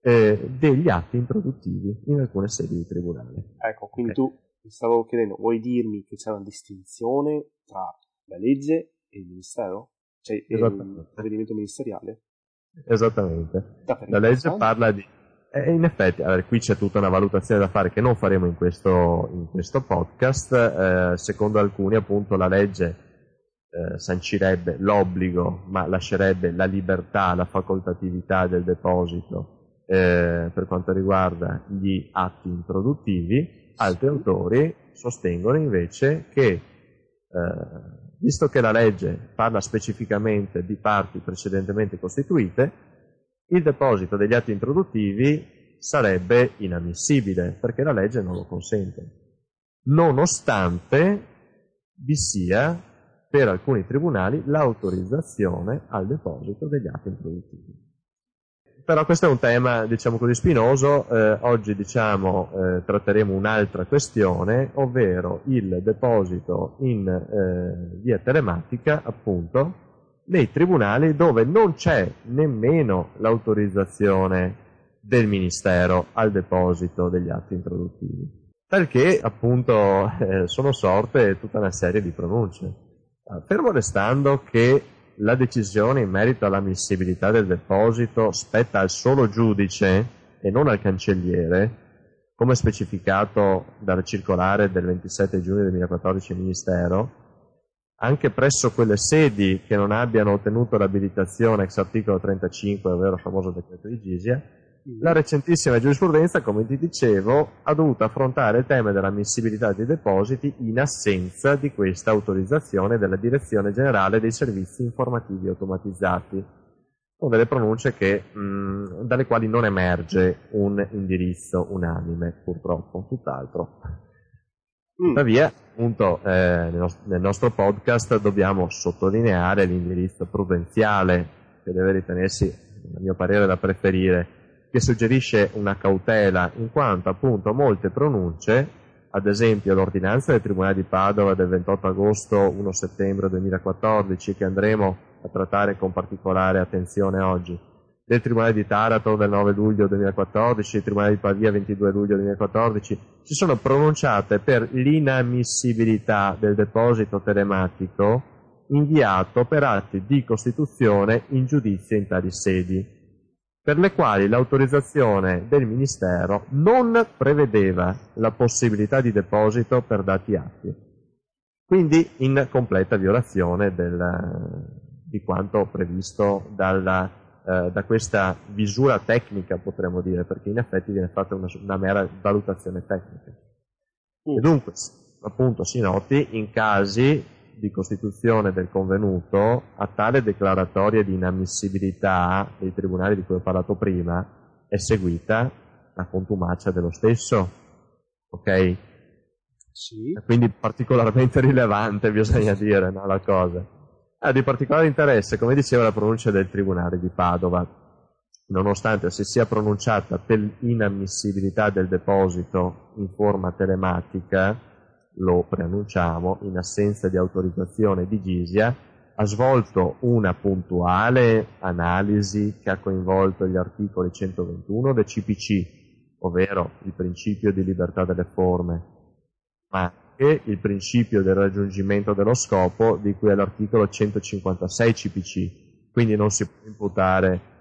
eh, degli atti introduttivi in alcune sedi di tribunale. Ecco, quindi okay. tu mi stavo chiedendo, vuoi dirmi che c'è una distinzione tra la legge e il ministero? Cioè il provvedimento ministeriale? Esattamente. La legge parla di E in effetti, allora, qui c'è tutta una valutazione da fare che non faremo in questo, in questo podcast. Eh, secondo alcuni, appunto, la legge eh, sancirebbe l'obbligo, ma lascerebbe la libertà, la facoltatività del deposito eh, per quanto riguarda gli atti introduttivi. Altri autori sostengono invece che, eh, visto che la legge parla specificamente di parti precedentemente costituite, il deposito degli atti introduttivi sarebbe inammissibile perché la legge non lo consente, nonostante vi sia per alcuni tribunali l'autorizzazione al deposito degli atti introduttivi. Però questo è un tema, diciamo così, spinoso. Eh, oggi, diciamo, eh, tratteremo un'altra questione, ovvero il deposito in eh, via telematica, appunto, nei tribunali dove non c'è nemmeno l'autorizzazione del Ministero al deposito degli atti introduttivi. Perché appunto eh, sono sorte tutta una serie di pronunce. Fermo restando che la decisione in merito all'ammissibilità del deposito spetta al solo giudice e non al cancelliere, come specificato dalla circolare del 27 giugno 2014 del Ministero, anche presso quelle sedi che non abbiano ottenuto l'abilitazione ex articolo 35, ovvero il famoso decreto di Gisia, la recentissima giurisprudenza, come ti dicevo, ha dovuto affrontare il tema dell'ammissibilità dei depositi in assenza di questa autorizzazione della Direzione Generale dei Servizi Informativi Automatizzati, con delle pronunce che, mh, dalle quali non emerge un indirizzo unanime, purtroppo, tutt'altro. Mm. Tuttavia, appunto, eh, nel, nostro podcast dobbiamo sottolineare l'indirizzo prudenziale che deve ritenersi, a mio parere, da preferire che suggerisce una cautela in quanto appunto molte pronunce, ad esempio l'ordinanza del Tribunale di Padova del 28 agosto 1 settembre 2014 che andremo a trattare con particolare attenzione oggi, del Tribunale di Taranto del 9 luglio 2014 il Tribunale di Pavia 22 luglio 2014 si sono pronunciate per l'inammissibilità del deposito telematico inviato per atti di costituzione in giudizio in tali sedi per le quali l'autorizzazione del Ministero non prevedeva la possibilità di deposito per dati atti, quindi in completa violazione del, di quanto previsto dalla, eh, da questa misura tecnica, potremmo dire, perché in effetti viene fatta una, una mera valutazione tecnica. Mm. E dunque, appunto, si noti in casi di costituzione del convenuto, a tale declaratoria di inammissibilità dei tribunali di cui ho parlato prima, è seguita la contumacia dello stesso. Ok? Sì. Quindi particolarmente rilevante, bisogna dire, no, la cosa. Ah, di particolare interesse, come diceva la pronuncia del Tribunale di Padova, nonostante si sia pronunciata per l'inammissibilità del deposito in forma telematica, lo preannunciamo, in assenza di autorizzazione di Gisia, ha svolto una puntuale analisi che ha coinvolto gli articoli 121 del CPC, ovvero il principio di libertà delle forme, ma anche il principio del raggiungimento dello scopo di cui è l'articolo 156 CPC, quindi non si può imputare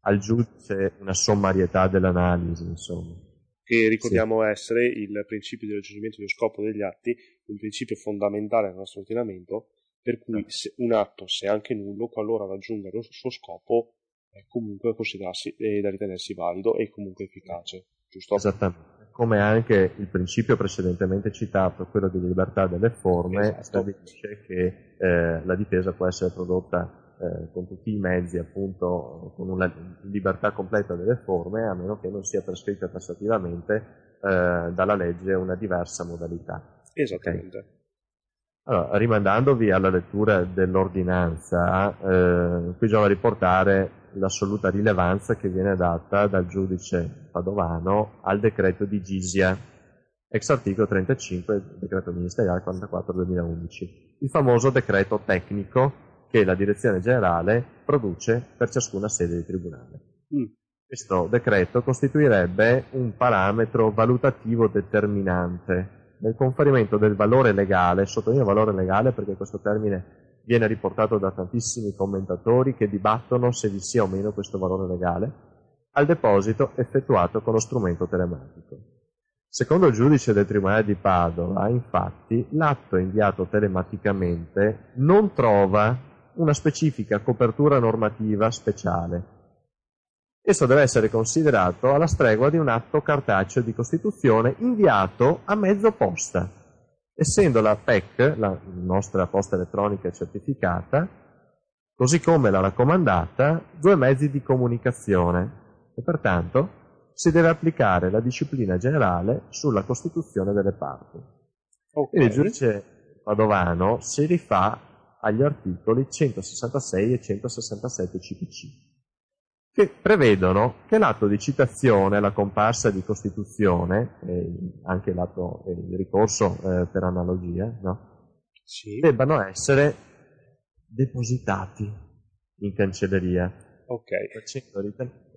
al giudice una sommarietà dell'analisi, insomma che ricordiamo sì. essere il principio di raggiungimento dello scopo degli atti, un principio fondamentale del nostro ordinamento, per cui un atto, se anche nullo, qualora raggiunga il suo scopo, è comunque considerarsi è da ritenersi valido e comunque efficace. Giusto? Esattamente. Come anche il principio precedentemente citato, quello di libertà delle forme, esatto. stabilisce che eh, la difesa può essere prodotta eh, con tutti i mezzi, appunto, con una libertà completa delle forme, a meno che non sia prescritta tassativamente eh, dalla legge una diversa modalità. Esattamente. Okay. Allora, rimandandovi alla lettura dell'ordinanza, eh, qui bisogna riportare l'assoluta rilevanza che viene data dal giudice padovano al decreto di Gisia, ex articolo 35 del decreto ministeriale 44 2011, il famoso decreto tecnico che la direzione generale produce per ciascuna sede di tribunale. Mm. Questo decreto costituirebbe un parametro valutativo determinante nel conferimento del valore legale, sottolineo valore legale perché questo termine viene riportato da tantissimi commentatori che dibattono se vi sia o meno questo valore legale, al deposito effettuato con lo strumento telematico. Secondo il giudice del Tribunale di Padova, infatti, l'atto inviato telematicamente non trova una specifica copertura normativa speciale. Esso deve essere considerato alla stregua di un atto cartaceo di Costituzione inviato a mezzo posta, essendo la PEC, la nostra posta elettronica certificata, così come la raccomandata, due mezzi di comunicazione e pertanto si deve applicare la disciplina generale sulla costituzione delle parti. Okay. Il giudice padovano si rifà agli articoli 166 e 167 CPC, che prevedono che l'atto di citazione, la comparsa di costituzione, e anche l'atto, il ricorso eh, per analogia, no? sì. debbano essere depositati in cancelleria. Ok.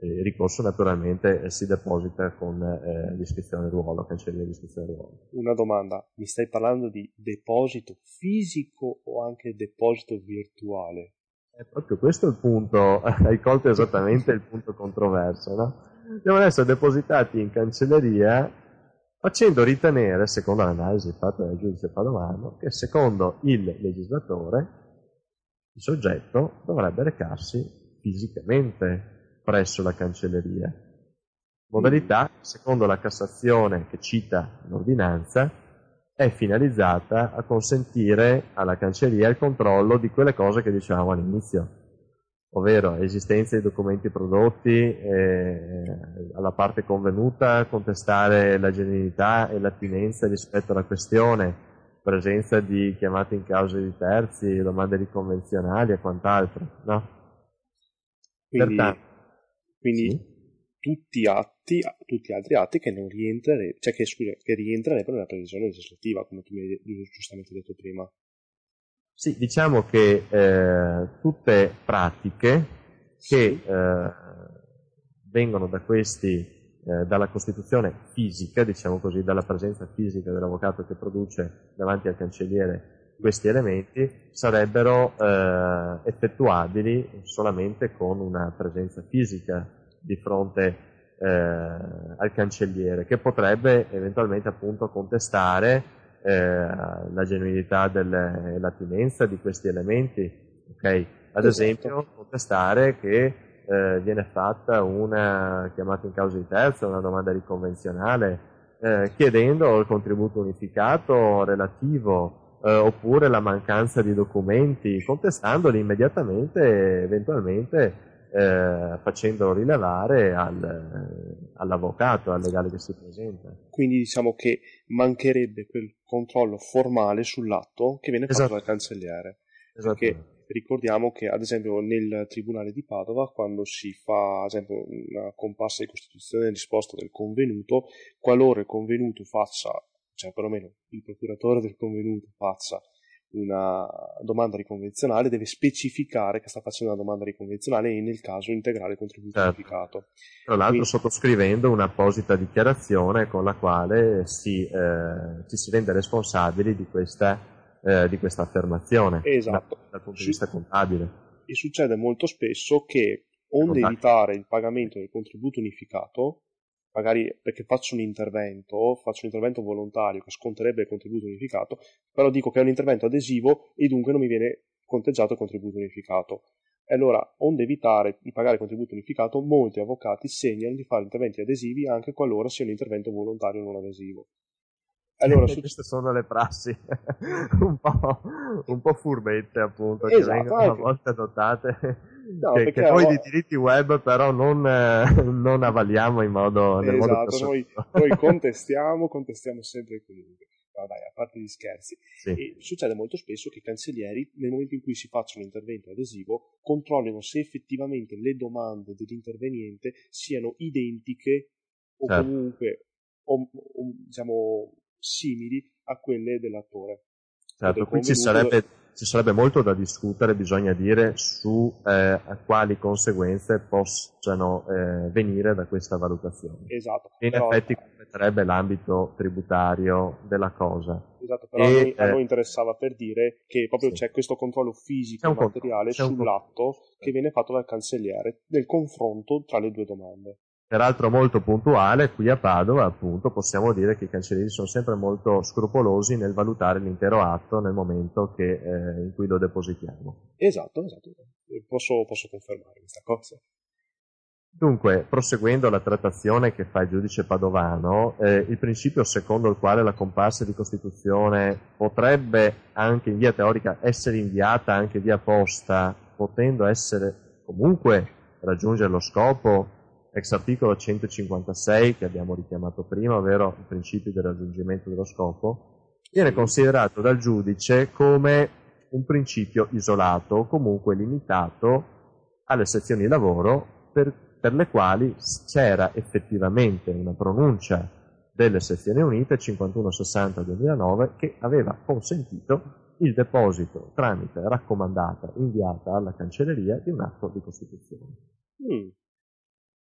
Il ricorso naturalmente eh, si deposita con eh, l'iscrizione ruolo, cancelleria di iscrizione ruolo. Una domanda, mi stai parlando di deposito fisico o anche deposito virtuale? È proprio questo il punto, hai colto esattamente il punto controverso, no? Devono essere depositati in cancelleria facendo ritenere, secondo l'analisi fatta dal giudice Padovano, che secondo il legislatore il soggetto dovrebbe recarsi fisicamente presso la cancelleria. Modalità, secondo la Cassazione che cita l'ordinanza, è finalizzata a consentire alla cancelleria il controllo di quelle cose che dicevamo all'inizio, ovvero esistenza di documenti prodotti, eh, alla parte convenuta, contestare la genuinità e l'attinenza rispetto alla questione, presenza di chiamate in causa di terzi, domande di convenzionali e quant'altro, no? Quindi, Pertanto, quindi sì. Tutti, atti, tutti altri atti che non rientrerebbero, cioè che, scusa, che rientrerebbero nella previsione legislativa, come tu mi hai giustamente detto prima. Sì, diciamo che eh, tutte pratiche che eh, vengono da questi eh, dalla costituzione fisica, diciamo così, dalla presenza fisica dell'avvocato che produce davanti al cancelliere questi elementi, sarebbero eh, effettuabili solamente con una presenza fisica di fronte eh, al cancelliere, che potrebbe eventualmente appunto contestare eh, la genuinità e l'attinenza di questi elementi. Okay? Ad esatto. esempio, contestare che eh, viene fatta una chiamata in causa di terza, una domanda riconvenzionale, eh, chiedendo il contributo unificato relativo eh, oppure la mancanza di documenti, contestandoli immediatamente, eventualmente eh, facendolo rilevare al, all'avvocato, al legale che si presenta. Quindi diciamo che mancherebbe quel controllo formale sull'atto che viene fatto esatto. dal cancelliere. Perché ricordiamo che ad esempio nel Tribunale di Padova quando si fa ad esempio una comparsa di costituzione in risposta del convenuto, qualora il convenuto faccia, cioè perlomeno il procuratore del convenuto faccia una domanda riconvenzionale deve specificare che sta facendo una domanda riconvenzionale e nel caso integrare il contributo certo. certificato. Tra l'altro Quindi, sottoscrivendo un'apposita dichiarazione con la quale si, eh, ci si rende responsabili di questa eh, di questa affermazione esatto. dal, dal punto di vista contabile. E succede molto spesso che, onde evitare il pagamento del contributo unificato, magari perché faccio un intervento, faccio un intervento volontario che sconterebbe il contributo unificato, però dico che è un intervento adesivo e dunque non mi viene conteggiato il contributo unificato. E allora, onde evitare di pagare il contributo unificato, molti avvocati segnano di fare interventi adesivi anche qualora sia un intervento volontario non adesivo. Allora, su... queste sono le prassi un, po', un po' furbette, appunto, esatto, che vengono anche... a volte adottate. No, che, che noi di diritti web però non, eh, non avvaliamo in modo, esatto, modo noi, noi contestiamo, contestiamo sempre comunque. No, dai, a parte gli scherzi. Sì. Succede molto spesso che i cancellieri, nel momento in cui si faccia un intervento adesivo, controllino se effettivamente le domande dell'interveniente siano identiche o certo. comunque o, o, diciamo, simili a quelle dell'attore. Certo, qui ci sarebbe, ci sarebbe, molto da discutere, bisogna dire, su eh, quali conseguenze possano eh, venire da questa valutazione. Esatto. in però, effetti completerebbe l'ambito tributario della cosa. Esatto, però e, a, noi, a, noi, eh, interessava per dire che proprio sì. c'è questo controllo fisico e materiale sull'atto che viene fatto dal cancelliere nel confronto tra le due domande. Peraltro molto puntuale, qui a Padova appunto possiamo dire che i cancellieri sono sempre molto scrupolosi nel valutare l'intero atto nel momento che, eh, in cui lo depositiamo. Esatto, esatto, posso, posso confermare questa cosa. Dunque, proseguendo la trattazione che fa il giudice padovano, eh, il principio secondo il quale la comparsa di Costituzione potrebbe anche in via teorica essere inviata anche via posta, potendo essere comunque raggiungere lo scopo ex articolo 156 che abbiamo richiamato prima, ovvero i principi del raggiungimento dello scopo, viene considerato dal giudice come un principio isolato o comunque limitato alle sezioni lavoro per, per le quali c'era effettivamente una pronuncia delle sezioni unite 5160-2009 che aveva consentito il deposito tramite raccomandata inviata alla cancelleria di un atto di Costituzione. Mm.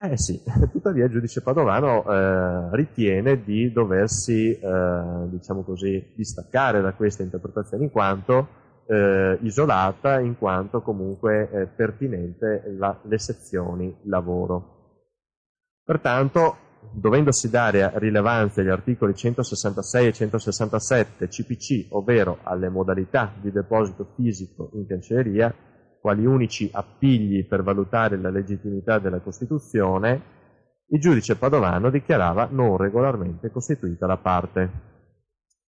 Eh sì, tuttavia il giudice padovano eh, ritiene di doversi, eh, diciamo così, distaccare da questa interpretazione in quanto eh, isolata, in quanto comunque pertinente la, le sezioni lavoro. Pertanto, dovendosi dare rilevanza agli articoli 166 e 167 CPC, ovvero alle modalità di deposito fisico in cancelleria, quali unici appigli per valutare la legittimità della Costituzione, il giudice padovano dichiarava non regolarmente costituita la parte.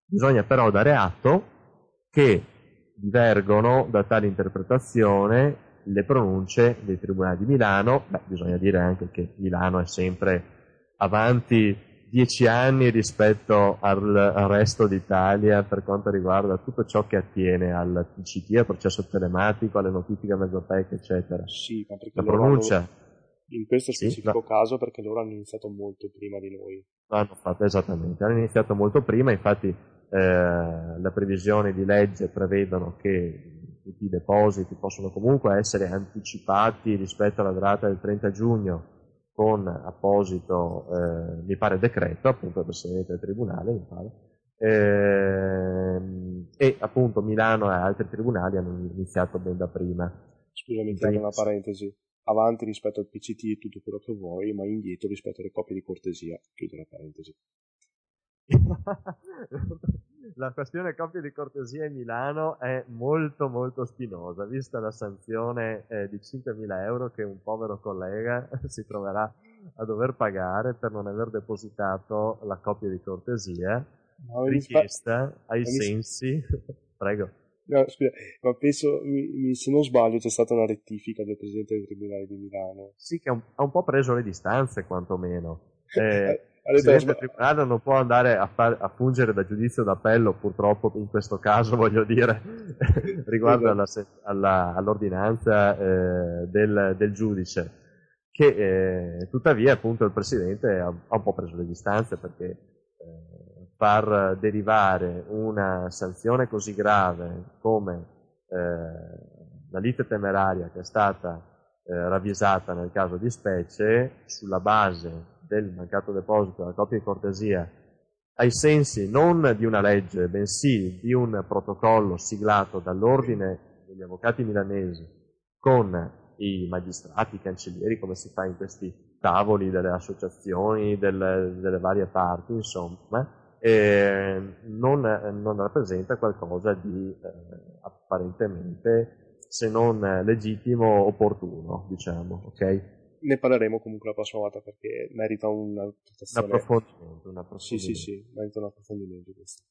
Bisogna però dare atto che divergono da tale interpretazione le pronunce dei tribunali di Milano, beh, bisogna dire anche che Milano è sempre avanti dieci anni rispetto al, al, resto d'Italia per quanto riguarda tutto ciò che attiene al PCT, al processo telematico, alle notifiche mezzotech, eccetera. Sì, ma perché la pronuncia. Hanno, in questo specifico sì, caso perché loro hanno iniziato molto prima di noi. Hanno fatto esattamente, hanno iniziato molto prima, infatti eh, le previsioni di legge prevedono che tutti i depositi possono comunque essere anticipati rispetto alla data del 30 giugno con apposito, eh, mi pare, decreto, appunto Presidente del Tribunale, mi pare, eh, e appunto Milano e altri tribunali hanno iniziato ben da prima. Scusami, tra una parentesi. Avanti rispetto al PCT e tutto quello che vuoi, ma indietro rispetto alle copie di cortesia. Chiudo la parentesi. la questione coppia di cortesia in Milano è molto molto spinosa, vista la sanzione eh, di 5.000 euro che un povero collega si troverà a dover pagare per non aver depositato la coppia di cortesia no, richiesta spa- ai sensi. Prego. No, scusa, ma penso, se non sbaglio, c'è stata una rettifica del Presidente del Tribunale di Milano. Sì, che ha un, ha un po' preso le distanze, quantomeno. Eh, il Presidente tribunale non può andare a, far, a, fungere da giudizio d'appello, purtroppo in questo caso voglio dire, riguardo alla, alla, all'ordinanza eh, del, del, giudice, che eh, tuttavia appunto il Presidente ha, ha, un po' preso le distanze perché eh, far derivare una sanzione così grave come eh, la lite temeraria che è stata eh, ravvisata nel caso di specie sulla base del mancato deposito della copia di cortesia ai sensi non di una legge, bensì di un protocollo siglato dall'ordine degli avvocati milanesi con i magistrati, i cancellieri, come si fa in questi tavoli delle associazioni, delle, delle varie parti, insomma, eh, non, non, rappresenta qualcosa di eh, apparentemente, se non legittimo, opportuno, diciamo, ok? Ne parleremo comunque la prossima volta perché merita una trattazione. Un approfondimento, un approfondimento. Sì, sì, sì, merita un approfondimento questo.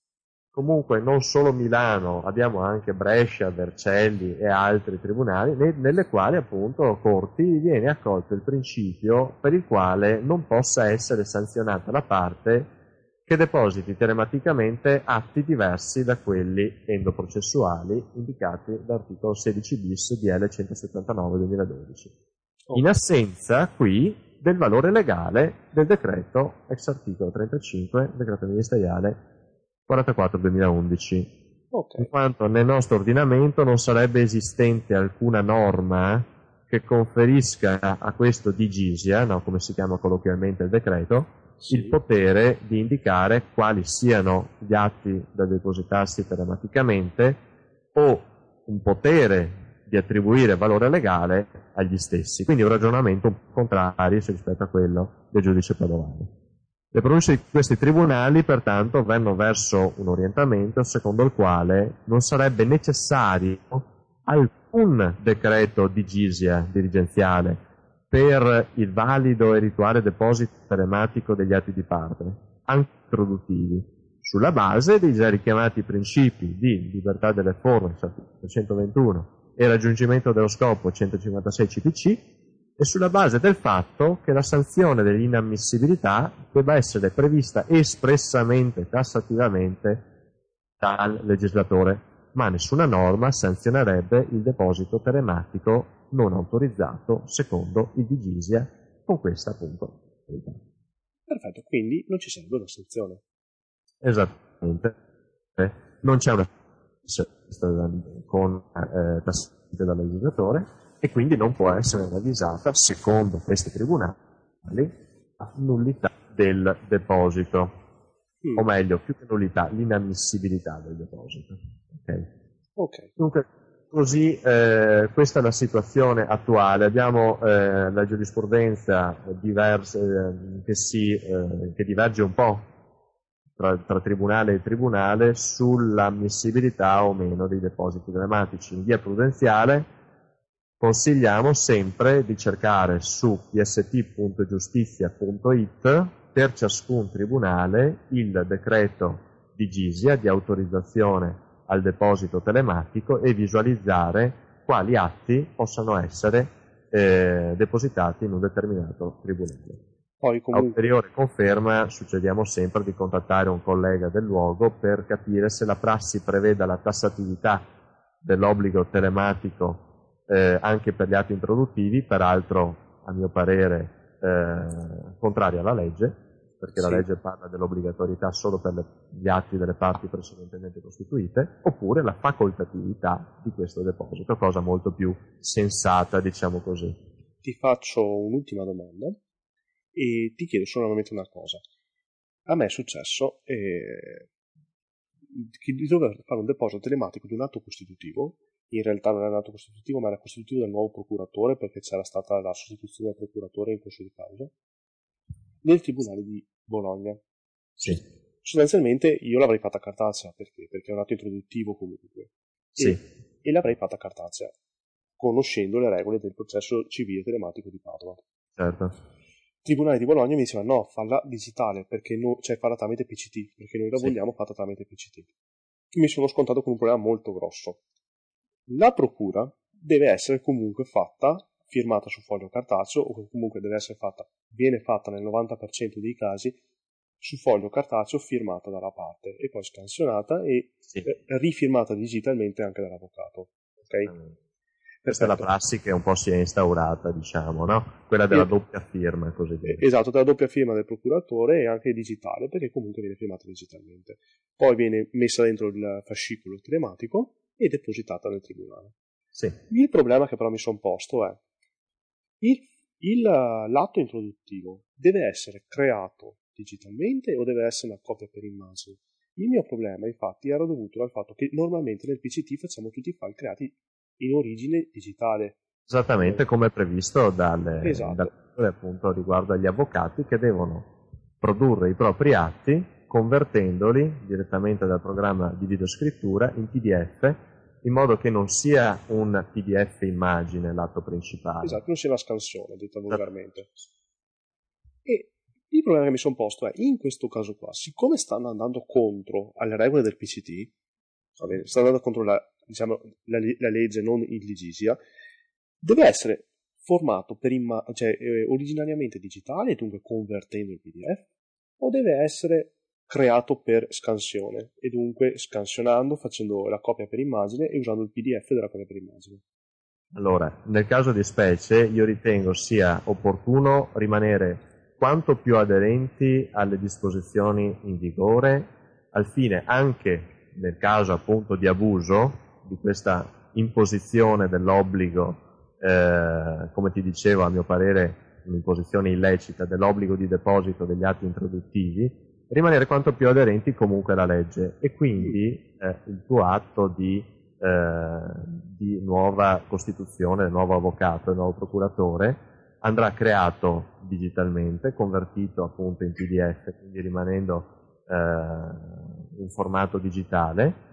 Comunque non solo Milano, abbiamo anche Brescia, Vercelli e altri tribunali nelle quali appunto corti viene accolto il principio per il quale non possa essere sanzionata la parte che depositi telematicamente atti diversi da quelli endoprocessuali indicati dall'articolo 16 bis DL 179 2012 in assenza qui del valore legale del decreto ex articolo 35 decreto ministeriale 44-2011. Okay. In quanto nel nostro ordinamento non sarebbe esistente alcuna norma che conferisca a questo digisia, no, come si chiama colloquialmente il decreto, sì. il potere di indicare quali siano gli atti da depositarsi telematicamente o un potere di attribuire valore legale agli stessi. Quindi un ragionamento contrario rispetto a quello del giudice Padovani. Le pronunce di questi tribunali, pertanto, vanno verso un orientamento secondo il quale non sarebbe necessario alcun decreto di gisia dirigenziale per il valido e rituale deposito telematico degli atti di parte, anche introduttivi, sulla base dei già richiamati principi di libertà delle forme, 121, e raggiungimento dello scopo, 156 CPC, e sulla base del fatto che la sanzione dell'inammissibilità debba essere prevista espressamente, tassativamente dal legislatore, ma nessuna norma sanzionerebbe il deposito telematico non autorizzato secondo il Digisia con questa appunto. Perfetto, quindi non ci serve una sanzione. Esattamente. Non c'è una con eh, tassate dal legislatore e quindi non può essere ravvisata, secondo questi tribunali, la nullità del deposito, mm. o meglio, più che nullità, l'inammissibilità del deposito. Okay. Okay. Dunque, così eh, questa è la situazione attuale. Abbiamo eh, la giurisprudenza diversa, eh, che, si, eh, che diverge un po' tra, tra, tribunale e tribunale sull'ammissibilità o meno dei depositi telematici. In via prudenziale consigliamo sempre di cercare su pst.giustizia.it per ciascun tribunale il decreto di GISIA di autorizzazione al deposito telematico e visualizzare quali atti possano essere eh, depositati in un determinato tribunale. Poi comunque... A ulteriore conferma succediamo sempre di contattare un collega del luogo per capire se la prassi preveda la tassatività dell'obbligo telematico eh, anche per gli atti introduttivi, peraltro a mio parere eh, contraria alla legge, perché sì. la legge parla dell'obbligatorietà solo per le, gli atti delle parti precedentemente costituite, oppure la facoltatività di questo deposito, cosa molto più sensata, diciamo così. Ti faccio un'ultima domanda e ti chiedo solamente una cosa. A me è successo eh, di dover fare un deposito telematico di un atto costitutivo in realtà non era nato costitutivo, ma era costitutivo del nuovo procuratore perché c'era stata la sostituzione del procuratore in corso di causa, nel Tribunale di Bologna. Sì. Sostanzialmente io l'avrei fatta cartacea, perché? Perché è un atto introduttivo comunque. Sì. E, e l'avrei fatta cartacea, conoscendo le regole del processo civile telematico di Padova. Certo. Tribunale di Bologna mi diceva no, falla digitale, perché no, cioè falla tramite PCT, perché noi la sì. vogliamo fatta tramite PCT. Mi sono scontato con un problema molto grosso la procura deve essere comunque fatta, firmata su foglio cartaceo, o comunque deve essere fatta, viene fatta nel 90% dei casi su foglio cartaceo firmata dalla parte e poi scansionata e sì. rifirmata digitalmente anche dall'avvocato. Okay? Questa è la prassi che un po' si è instaurata, diciamo, no? Quella della doppia firma, così dire. Esatto, della doppia firma del procuratore e anche digitale, perché comunque viene firmata digitalmente. Poi viene messa dentro il fascicolo telematico e depositata nel tribunale. Sì. Il problema che però mi sono posto è il, il, l'atto introduttivo deve essere creato digitalmente o deve essere una copia per immagine? Il mio problema, infatti, era dovuto al fatto che normalmente nel PCT facciamo tutti i file creati in origine digitale. Esattamente come previsto dalle, esatto. dalle appunto riguardo agli avvocati che devono produrre i propri atti convertendoli direttamente dal programma di videoscrittura in PDF in modo che non sia un PDF immagine l'atto principale. Esatto, non sia una scansione, detto vulgarmente. E il problema che mi sono posto è, in questo caso qua, siccome stanno andando contro alle regole del PCT, stanno andando contro la, diciamo, la, la legge, non il Digisia, deve essere formato imma- cioè, eh, originariamente digitale, dunque convertendo il PDF, o deve essere creato per scansione e dunque scansionando, facendo la copia per immagine e usando il PDF della copia per immagine. Allora, nel caso di specie io ritengo sia opportuno rimanere quanto più aderenti alle disposizioni in vigore al fine anche nel caso appunto di abuso di questa imposizione dell'obbligo, eh, come ti dicevo a mio parere un'imposizione illecita dell'obbligo di deposito degli atti introduttivi, rimanere quanto più aderenti comunque alla legge e quindi eh, il tuo atto di eh, di nuova costituzione, nuovo avvocato nuovo procuratore, andrà creato digitalmente, convertito appunto in PDF, quindi rimanendo eh, in formato digitale,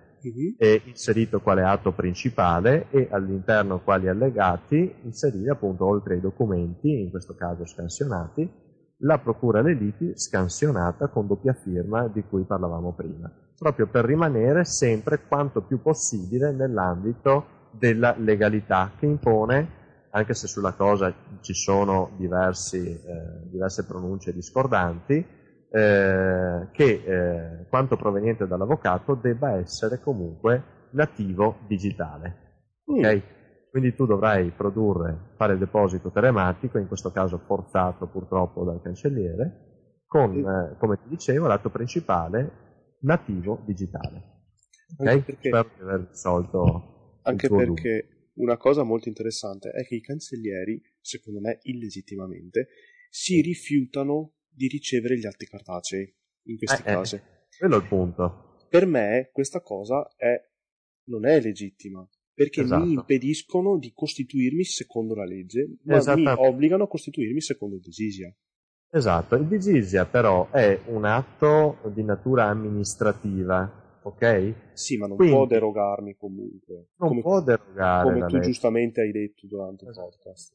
e inserito quale atto principale e all'interno quali allegati inserire appunto oltre ai documenti, in questo caso scansionati, la procura dei liti scansionata con doppia firma di cui parlavamo prima, proprio per rimanere sempre quanto più possibile nell'ambito della legalità che impone, anche se sulla cosa ci sono diversi, eh, diverse pronunce discordanti, eh, che eh, quanto proveniente dall'avvocato debba essere comunque nativo digitale. Mm. Okay? Quindi tu dovrai produrre, fare il deposito telematico, in questo caso forzato purtroppo dal cancelliere, con, eh, come ti dicevo, l'atto principale nativo digitale. Ok? Perché, Spero di aver risolto. Anche perché una cosa molto interessante è che i cancellieri, secondo me illegittimamente, si rifiutano di ricevere gli atti cartacei in questi eh, eh casi. Eh, quello è il punto. Per me questa cosa è, non è legittima perché esatto. mi impediscono di costituirmi secondo la legge, ma mi obbligano a costituirmi secondo il Digisia. Esatto, il Digisia però è un atto di natura amministrativa, ok? Sì, ma non Quindi, può derogarmi comunque. Non come, può derogare. Come tu legge. giustamente hai detto durante il esatto. podcast.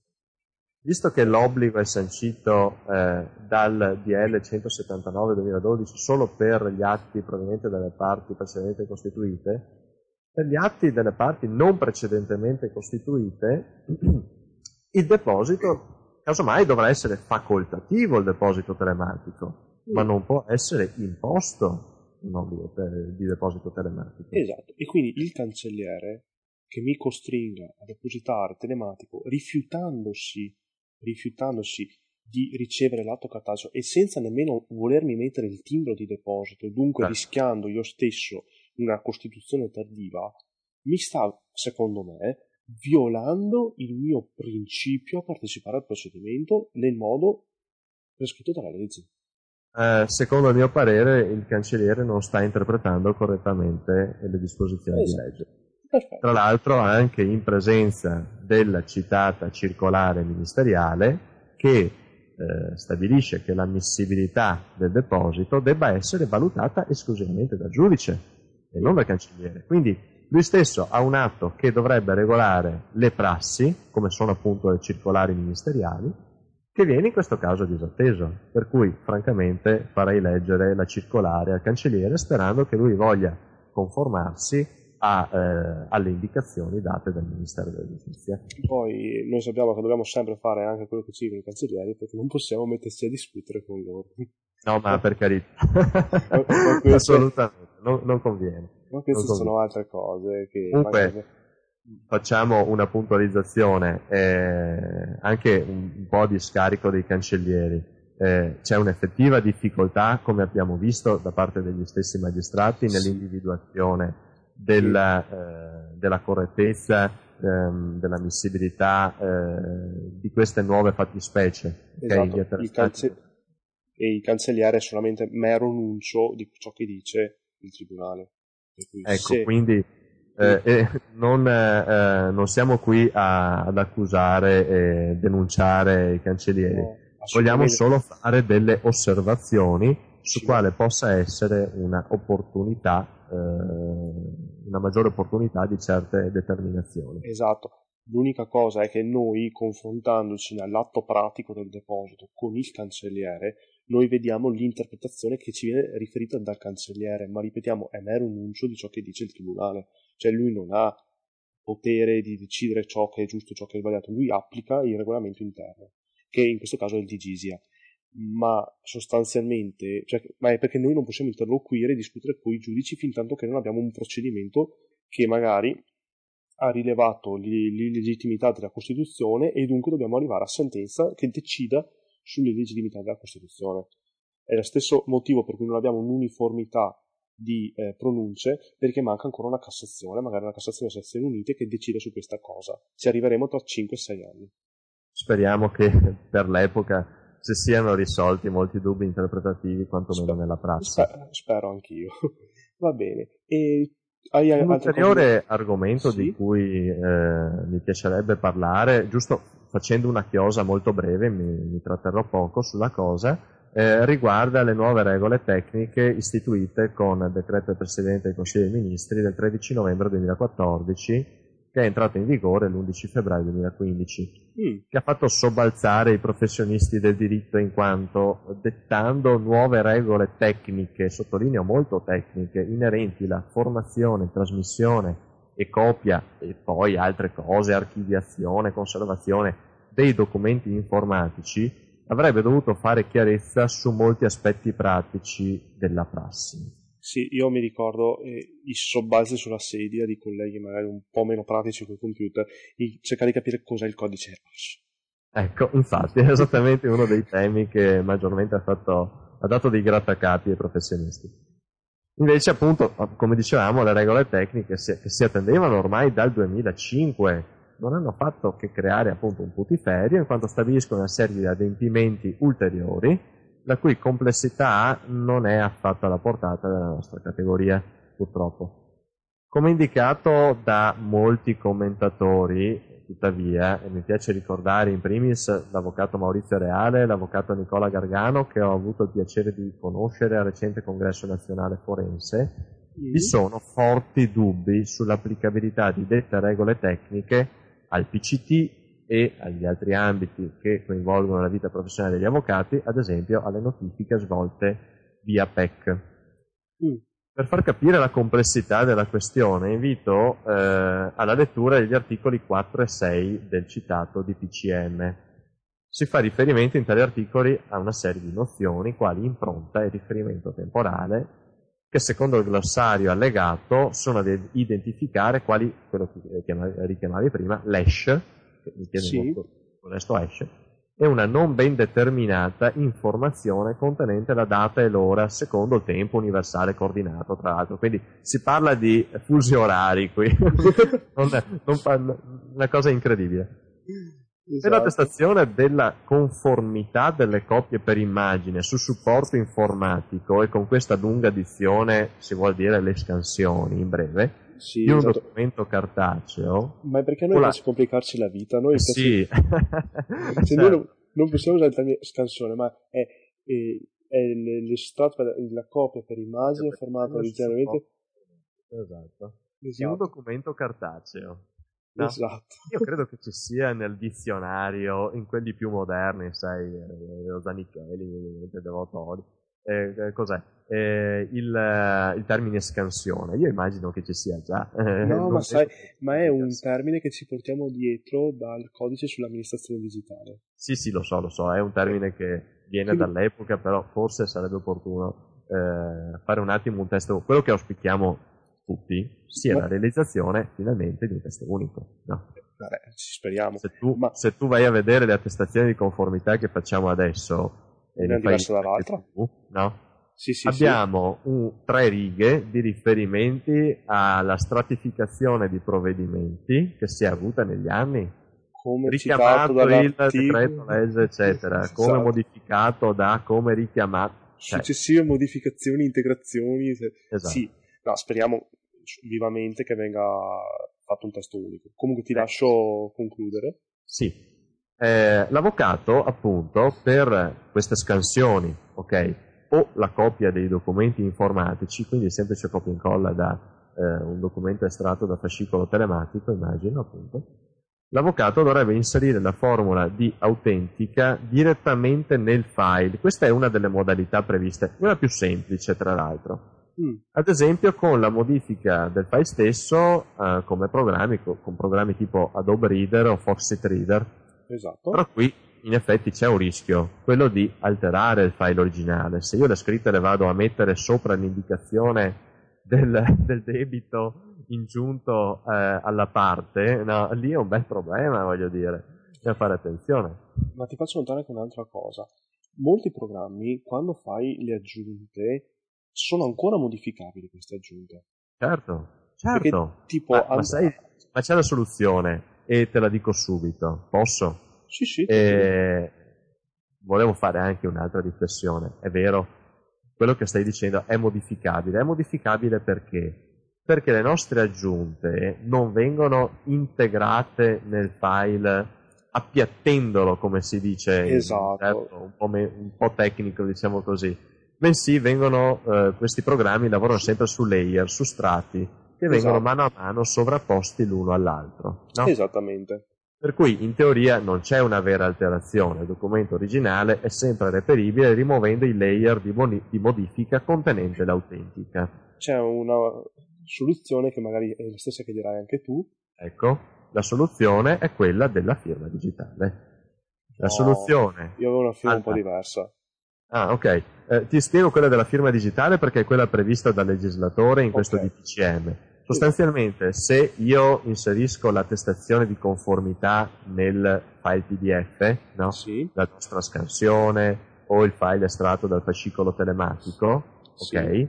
Visto che l'obbligo è sancito eh, dal DL 179-2012 solo per gli atti provenienti dalle parti precedenti costituite, per gli atti delle parti non precedentemente costituite, il deposito, casomai dovrà essere facoltativo il deposito telematico, ma non può essere imposto un obbligo di deposito telematico. Esatto, e quindi il cancelliere che mi costringa a depositare telematico rifiutandosi, rifiutandosi di ricevere l'atto cartaceo e senza nemmeno volermi mettere il timbro di deposito, dunque certo. rischiando io stesso una Costituzione tardiva, mi sta, secondo me, violando il mio principio a partecipare al procedimento nel modo prescritto dalla legge. Eh, secondo il mio parere, il cancelliere non sta interpretando correttamente le disposizioni esatto. di legge. Perfetto. Tra l'altro, anche in presenza della citata circolare ministeriale che eh, stabilisce che l'ammissibilità del deposito debba essere valutata esclusivamente dal giudice e non dal cancelliere. Quindi lui stesso ha un atto che dovrebbe regolare le prassi, come sono appunto le circolari ministeriali, che viene in questo caso disatteso. Per cui, francamente, farei leggere la circolare al cancelliere sperando che lui voglia conformarsi a, eh, alle indicazioni date dal Ministero della Giustizia. Poi noi sappiamo che dobbiamo sempre fare anche quello che ci dicono i cancellieri perché non possiamo metterci a discutere con loro. No, ma per carità. Assolutamente non, non conviene. Ma queste non sono altre cose che... Comunque, magari... facciamo una puntualizzazione, eh, anche un, un, po' di scarico dei cancellieri. Eh, c'è un'effettiva difficoltà, come abbiamo visto, da parte degli stessi magistrati nell'individuazione della, eh, della correttezza, ehm, dell'ammissibilità eh, di queste nuove fattispecie. Esatto. Okay? Cance- e il cancelliere è solamente mero nuncio di ciò che dice il tribunale. Ecco, se... quindi eh, eh, non, eh, non, siamo qui a, ad accusare e denunciare i cancellieri, no, vogliamo solo fare delle osservazioni su quale possa essere una opportunità, eh, una maggiore opportunità di certe determinazioni. Esatto. L'unica cosa è che noi, confrontandoci nell'atto pratico del deposito con il cancelliere, noi vediamo l'interpretazione che ci viene riferita dal cancelliere, ma ripetiamo, è mero annuncio di ciò che dice il tribunale. Cioè lui non ha potere di decidere ciò che è giusto e ciò che è sbagliato, lui applica il regolamento interno, che in questo caso è il Digisia. Ma sostanzialmente, cioè, ma è perché noi non possiamo interloquire e discutere con i giudici fin tanto che non abbiamo un procedimento che magari ha rilevato l'illegittimità della Costituzione e dunque dobbiamo arrivare a sentenza che decida sull'illegittimità della Costituzione. È lo stesso motivo per cui non abbiamo un'uniformità di eh, pronunce, perché manca ancora una Cassazione, magari una Cassazione delle Sezioni Unite che decide su questa cosa. Ci arriveremo tra 5-6 anni. Speriamo che per l'epoca si siano risolti molti dubbi interpretativi, quantomeno Sper- nella prassi. Spero, spero anch'io. Va bene. E Hai un ulteriore argomento sì? di cui eh, mi piacerebbe parlare, giusto facendo una chiosa molto breve, mi, mi tratterrò poco sulla cosa, eh, riguarda le nuove regole tecniche istituite con il decreto del Presidente del Consiglio dei Ministri del 13 novembre 2014 che è entrato in vigore l'11 febbraio 2015, mm. che ha fatto sobbalzare i professionisti del diritto in quanto dettando nuove regole tecniche, sottolineo molto tecniche, inerenti alla formazione, trasmissione e copia e poi altre cose, archiviazione, conservazione dei documenti informatici, avrebbe dovuto fare chiarezza su molti aspetti pratici della prassi. Sì, io mi ricordo eh, i sobbalzi sulla sedia di colleghi magari un po' meno pratici col computer, cercare di capire cos'è il codice RAS. Ecco, infatti, è esattamente uno dei temi che maggiormente ha, fatto, ha dato dei grattacapi ai professionisti. Invece, appunto, come dicevamo, le regole tecniche che si attendevano ormai dal 2005 non hanno fatto che creare appunto un putiferio in quanto stabiliscono una serie di adempimenti ulteriori la cui complessità non è affatto alla portata della nostra categoria, purtroppo. Come indicato da molti commentatori, tuttavia, e mi piace ricordare in primis l'avvocato Maurizio Reale e l'avvocato Nicola Gargano, che ho avuto il piacere di conoscere al recente congresso nazionale forense, vi sono forti dubbi sull'applicabilità di dette regole tecniche al PCT e agli altri ambiti che coinvolgono la vita professionale degli avvocati, ad esempio alle notifiche svolte via PEC. Mm. Per far capire la complessità della questione invito eh, alla lettura degli articoli 4 e 6 del citato di PCM. Si fa riferimento in tali articoli a una serie di nozioni quali impronta e riferimento temporale che secondo il glossario allegato sono ad identificare quali, quello che richiamavi prima, l'ESH, che mi chiede sì. onesto esce, è una non ben determinata informazione contenente la data e l'ora secondo il tempo universale coordinato, tra l'altro. Quindi si parla di fusi orari qui, non è, non fa, una cosa incredibile. Esatto. Per l'attestazione della conformità delle copie per immagine su supporto informatico e con questa lunga dizione si vuol dire le scansioni in breve, sì, un esatto. documento cartaceo. Ma perché noi la... piace complicarci la vita? Noi sì. Piace... cioè, noi non, non, possiamo usare il termine scansone, ma è, è, è l'estratto, la copia per immagine formata originariamente. Esatto. esatto. Un documento cartaceo. No? Esatto. Io credo che ci sia nel dizionario, in quelli più moderni, sai, eh, Zanichelli, Devotori, eh, eh, cos'è? Eh, il, eh, il, termine scansione. Io immagino che ci sia già. no, ma sai, ma è un termine che ci portiamo dietro dal codice sull'amministrazione digitale. Sì, sì, lo so, lo so, è un termine che viene Quindi... dall'epoca, però forse sarebbe opportuno eh, fare un attimo un testo. Quello che auspichiamo tutti sia ma... la realizzazione finalmente di un testo unico. No? Vabbè, ci speriamo. Se tu, ma... se tu vai a vedere le attestazioni di conformità che facciamo adesso una diversa dall'altra. no? Sì, sì, Abbiamo sì. Un, tre righe di riferimenti alla stratificazione di provvedimenti che si è avuta negli anni. Come richiamato il decreto legge, eccetera, esatto. come modificato da come richiamato. Cioè. Successive modificazioni, integrazioni. Esatto. Sì, no, speriamo vivamente che venga fatto un testo unico. Comunque ti eh. lascio concludere. Sì, eh, l'avvocato, appunto, per queste scansioni, ok, o la copia dei documenti informatici, quindi semplice copia e incolla da eh, un documento estratto da fascicolo telematico, immagino, appunto, l'avvocato dovrebbe inserire la formula di autentica direttamente nel file. Questa è una delle modalità previste, una più semplice, tra l'altro. Mm. Ad esempio con la modifica del file stesso eh, come programmi, con programmi tipo Adobe Reader o Foxit Reader, Esatto. Però qui in effetti c'è un rischio, quello di alterare il file originale. Se io le scritte le vado a mettere sopra l'indicazione del, del debito ingiunto eh, alla parte, no, lì è un bel problema, voglio dire. Bisogna fare attenzione. Ma ti faccio notare anche un'altra cosa. Molti programmi, quando fai le aggiunte, sono ancora modificabili queste aggiunte. Certo, certo. Perché, tipo, ma, and- ma, sai, ma c'è la soluzione e te la dico subito. Posso? Sì, sì. E volevo fare anche un'altra riflessione. È vero, quello che stai dicendo è modificabile. È modificabile perché? perché le nostre aggiunte non vengono integrate nel file appiattendolo, come si dice, esatto. certo, un, po me, un, po tecnico, diciamo così, bensì vengono, eh, questi programmi lavorano sempre su layer, su strati, che vengono esatto. mano a mano sovrapposti l'uno all'altro. No? Esattamente. Per cui in teoria non c'è una vera alterazione, il documento originale è sempre reperibile rimuovendo i layer di, boni- di modifica contenente l'autentica. C'è una soluzione che magari è la stessa che dirai anche tu. Ecco, la soluzione è quella della firma digitale. La no, soluzione. Io avevo una firma allora. un po' diversa. Ah, ok. Eh, ti spiego quella della firma digitale perché è quella prevista dal legislatore in questo okay. DPCM. Sostanzialmente, se io inserisco l'attestazione di conformità nel file PDF, no? sì. la nostra scansione o il file estratto dal fascicolo telematico, sì. ok?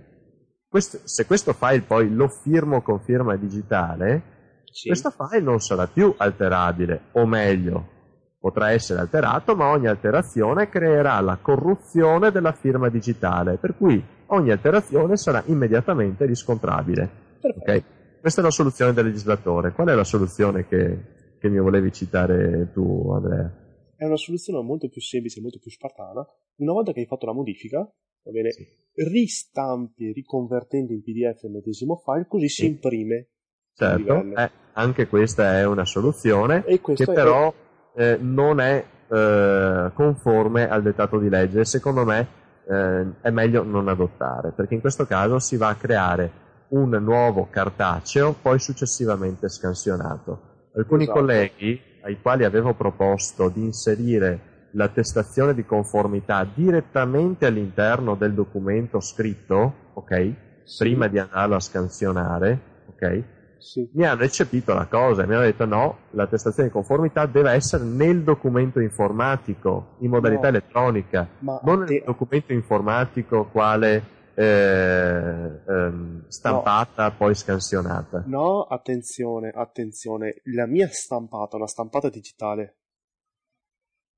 Questo, se questo file poi lo firmo con firma digitale, sì. questo file non sarà più alterabile, o meglio, potrà essere alterato, ma ogni alterazione creerà la corruzione della firma digitale, per cui ogni alterazione sarà immediatamente riscontrabile. Okay? Questa è la soluzione del legislatore. Qual è la soluzione che, che mi volevi citare tu, Andrea? È una soluzione molto più semplice, molto più spartana. Una volta che hai fatto la modifica, va bene, sì. ristampi riconvertendo in PDF il medesimo file, così sì. si imprime. Certo, eh, anche questa è una soluzione che però è... eh, non è eh, conforme al dettato di legge. Secondo me eh, è meglio non adottare, perché in questo caso si va a creare un nuovo cartaceo, poi successivamente scansionato. Alcuni esatto. colleghi ai quali avevo proposto di inserire l'attestazione di conformità direttamente all'interno del documento scritto, ok? Sì. Prima di andarlo a scansionare, ok? Sì. Mi hanno eccepito la cosa e mi hanno detto no, l'attestazione di conformità deve essere nel documento informatico, in modalità no. elettronica, Ma non te... nel documento informatico quale eh, ehm, stampata, no. poi scansionata. No, attenzione, attenzione, la mia stampata è una stampata digitale.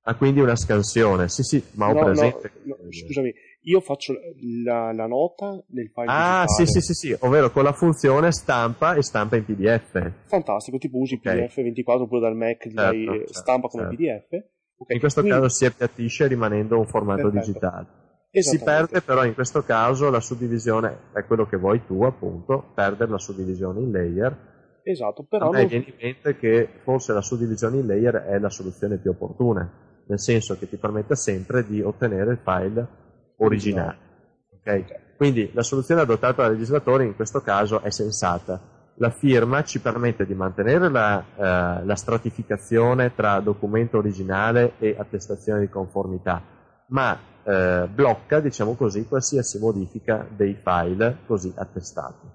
Ah, quindi una scansione, sì sì, ma ho no, presente. No, scusami, io faccio la, la, nota nel file Ah, digitale. sì, sì, sì, sì, ovvero con la funzione stampa e stampa in PDF. Fantastico, tipo usi okay. PDF 24 oppure dal Mac, certo, certo, stampa come certo. PDF. Okay. In questo quindi... caso si appiattisce rimanendo un formato Perfetto. digitale. Si perde però in questo caso la suddivisione, è quello che vuoi tu appunto, perdere la suddivisione in layer. Esatto, però... A me non... viene in mente che forse la suddivisione in layer è la soluzione più opportuna, nel senso che ti permette sempre di ottenere il file originale. Okay? Quindi la soluzione adottata dal legislatore in questo caso è sensata. La firma ci permette di mantenere la, eh, la stratificazione tra documento originale e attestazione di conformità, ma eh, blocca, diciamo così, qualsiasi modifica dei file così attestati.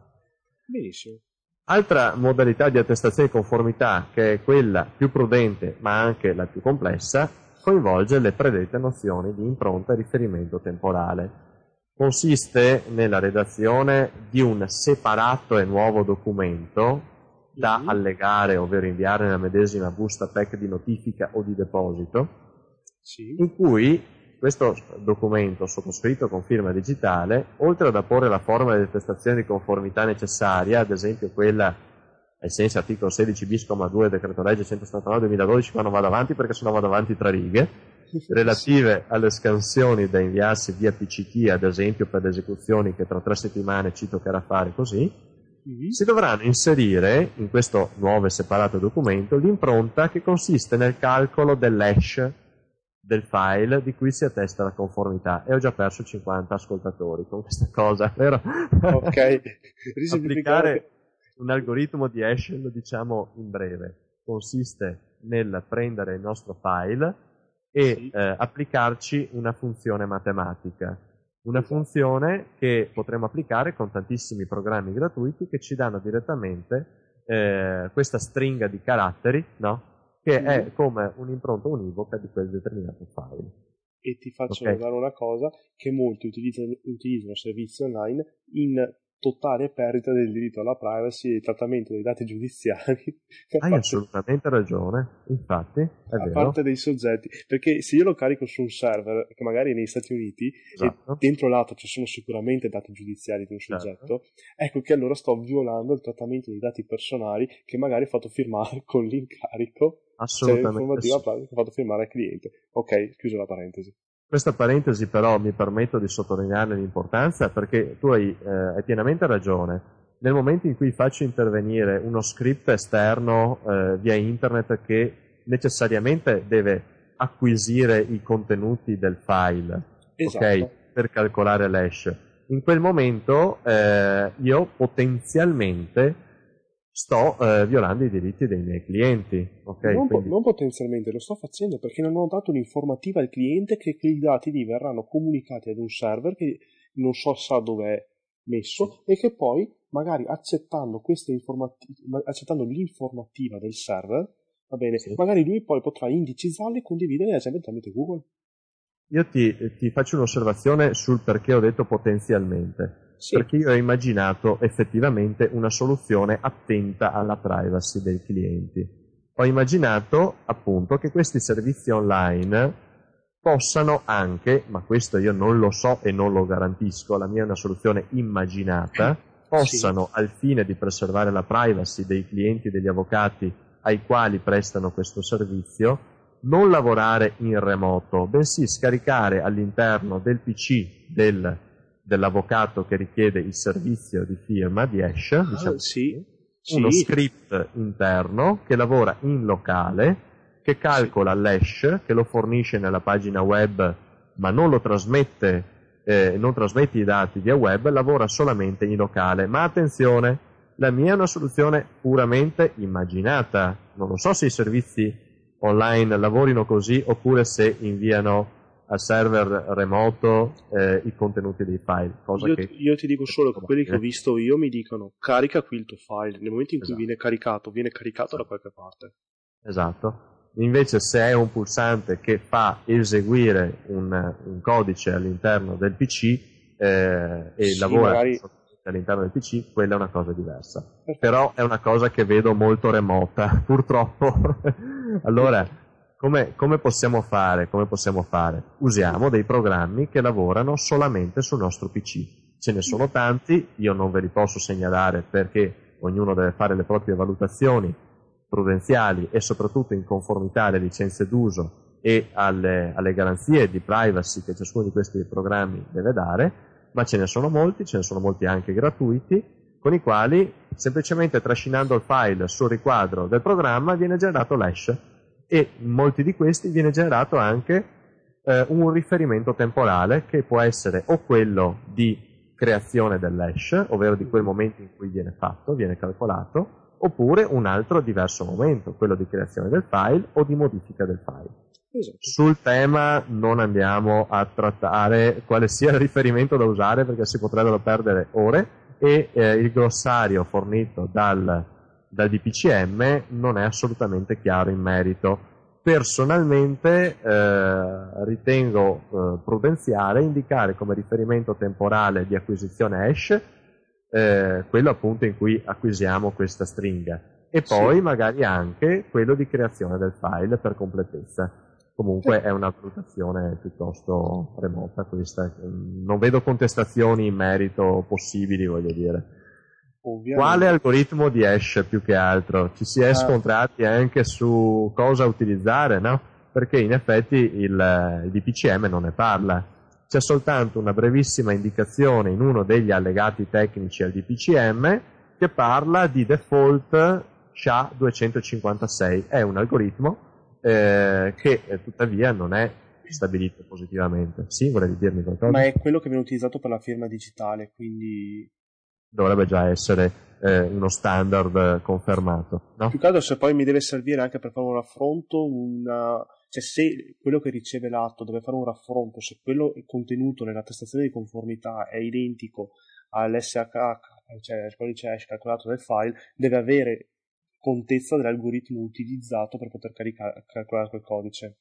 Benissimo. Altra modalità di attestazione di conformità, che è quella più prudente ma anche la più complessa, coinvolge le predette nozioni di impronta e riferimento temporale. Consiste nella redazione di un separato e nuovo documento da mm-hmm. allegare, ovvero inviare nella medesima busta PEC di notifica o di deposito, sì. in cui questo documento sottoscritto con firma digitale, oltre ad apporre la forma di attestazione di conformità necessaria, ad esempio quella ai sensi articolo 16 bis, 2 decreto legge 179 2012, qua non vado avanti perché sennò vado avanti tre righe, relative alle scansioni da inviarsi via PCT, ad esempio per le esecuzioni che tra tre settimane ci toccherà fare così, mm-hmm. si dovranno inserire in questo nuovo e separato documento l'impronta che consiste nel calcolo dell'hash del file di cui si attesta la conformità e ho già perso 50 ascoltatori con questa cosa, vero? Ok, applicare un algoritmo di hash, lo diciamo in breve, consiste nel prendere il nostro file e sì. eh, applicarci una funzione matematica. Una esatto. funzione che potremo applicare con tantissimi programmi gratuiti che ci danno direttamente eh, questa stringa di caratteri, no? Che mm. è come un'impronta univoca di quel determinato file. E ti faccio okay. notare una cosa, che molti utilizzano, utilizzano servizi online in totale perdita del diritto alla privacy e il trattamento dei dati giudiziari. Hai parte... assolutamente ragione, infatti, è a vero. parte dei soggetti, perché se io lo carico su un server, che magari è negli Stati Uniti, esatto. e dentro l'altro ci sono sicuramente dati giudiziari di un certo. soggetto, ecco che allora sto violando il trattamento dei dati personali che magari ho fatto firmare con l'incarico Assolutamente. Cioè, sì. che ho fatto firmare al cliente. Ok, chiuso la parentesi. Questa parentesi però mi permetto di sottolinearne l'importanza perché tu hai, eh, hai pienamente ragione. Nel momento in cui faccio intervenire uno script esterno eh, via internet che necessariamente deve acquisire i contenuti del file esatto. okay, per calcolare l'hash, in quel momento eh, io potenzialmente sto eh, violando i diritti dei miei clienti. Okay? Non, Quindi... non, potenzialmente, lo sto facendo perché non ho dato un'informativa al cliente che, i dati lì verranno comunicati ad un server che non so sa dove è messo e che poi magari accettando, accettando l'informativa del server, va bene, sì. magari lui poi potrà indicizzarli e esempio tramite Google. Io ti, ti faccio un'osservazione sul perché ho detto potenzialmente sì. perché io ho immaginato effettivamente una soluzione attenta alla privacy dei clienti. Ho immaginato appunto che questi servizi online possano anche, ma questo io non lo so e non lo garantisco, la mia è una soluzione immaginata, possano sì. al fine di preservare la privacy dei clienti e degli avvocati ai quali prestano questo servizio, non lavorare in remoto, bensì scaricare all'interno del PC del dell'avvocato che richiede il servizio di firma di Hash, ah, diciamo sì, uno sì. script interno che lavora in locale, che calcola l'hash, che lo fornisce nella pagina web, ma non lo trasmette, eh, non trasmette i dati via web, lavora solamente in locale. Ma attenzione, la mia è una soluzione puramente immaginata. Non lo so se i servizi online lavorino così oppure se inviano al server remoto eh, i contenuti dei file. Io, io, ti dico solo che quelli che ho visto io mi dicono carica qui il tuo file. Nel momento in cui esatto. viene caricato, viene caricato da qualche parte. Esatto. Invece se è un pulsante che fa eseguire un, un codice all'interno del PC eh, e sì, lavora magari... all'interno del PC, quella è una cosa diversa. Però è una cosa che vedo molto remota, purtroppo. allora come, come, possiamo fare? come possiamo fare? Usiamo dei programmi che lavorano solamente sul nostro PC. Ce ne sono tanti, io non ve li posso segnalare perché ognuno deve fare le proprie valutazioni prudenziali e soprattutto in conformità alle licenze d'uso e alle, alle garanzie di privacy che ciascuno di questi programmi deve dare, ma ce ne sono molti, ce ne sono molti anche gratuiti, con i quali semplicemente trascinando il file sul riquadro del programma viene generato l'hash e in molti di questi viene generato anche eh, un riferimento temporale che può essere o quello di creazione dell'hash, ovvero di quel momento in cui viene fatto, viene calcolato, oppure un altro diverso momento, quello di creazione del file o di modifica del file. Esatto. Sul tema non andiamo a trattare quale sia il riferimento da usare perché si potrebbero perdere ore e eh, il glossario fornito dal dal DPCM non è assolutamente chiaro in merito. Personalmente eh, ritengo eh, prudenziale indicare come riferimento temporale di acquisizione hash eh, quello appunto in cui acquisiamo questa stringa e poi sì. magari anche quello di creazione del file per completezza. Comunque è una valutazione piuttosto remota questa, non vedo contestazioni in merito possibili, voglio dire. Ovviamente. Quale algoritmo di hash più che altro? Ci si è ah. scontrati anche su cosa utilizzare, no? Perché in effetti il, il DPCM non ne parla. C'è soltanto una brevissima indicazione in uno degli allegati tecnici al DPCM che parla di default SHA-256. È un algoritmo eh, che eh, tuttavia non è stabilito positivamente. Sì, volevi dirmi qualcosa? Ma è quello che viene utilizzato per la firma digitale, quindi dovrebbe già essere eh, uno standard confermato. No? Più che altro se poi mi deve servire anche per fare un raffronto, una... cioè se quello che riceve l'atto deve fare un raffronto, se quello contenuto nell'attestazione di conformità è identico all'SH, cioè al codice hash calcolato del file, deve avere contezza dell'algoritmo utilizzato per poter caricare, calcolare quel codice.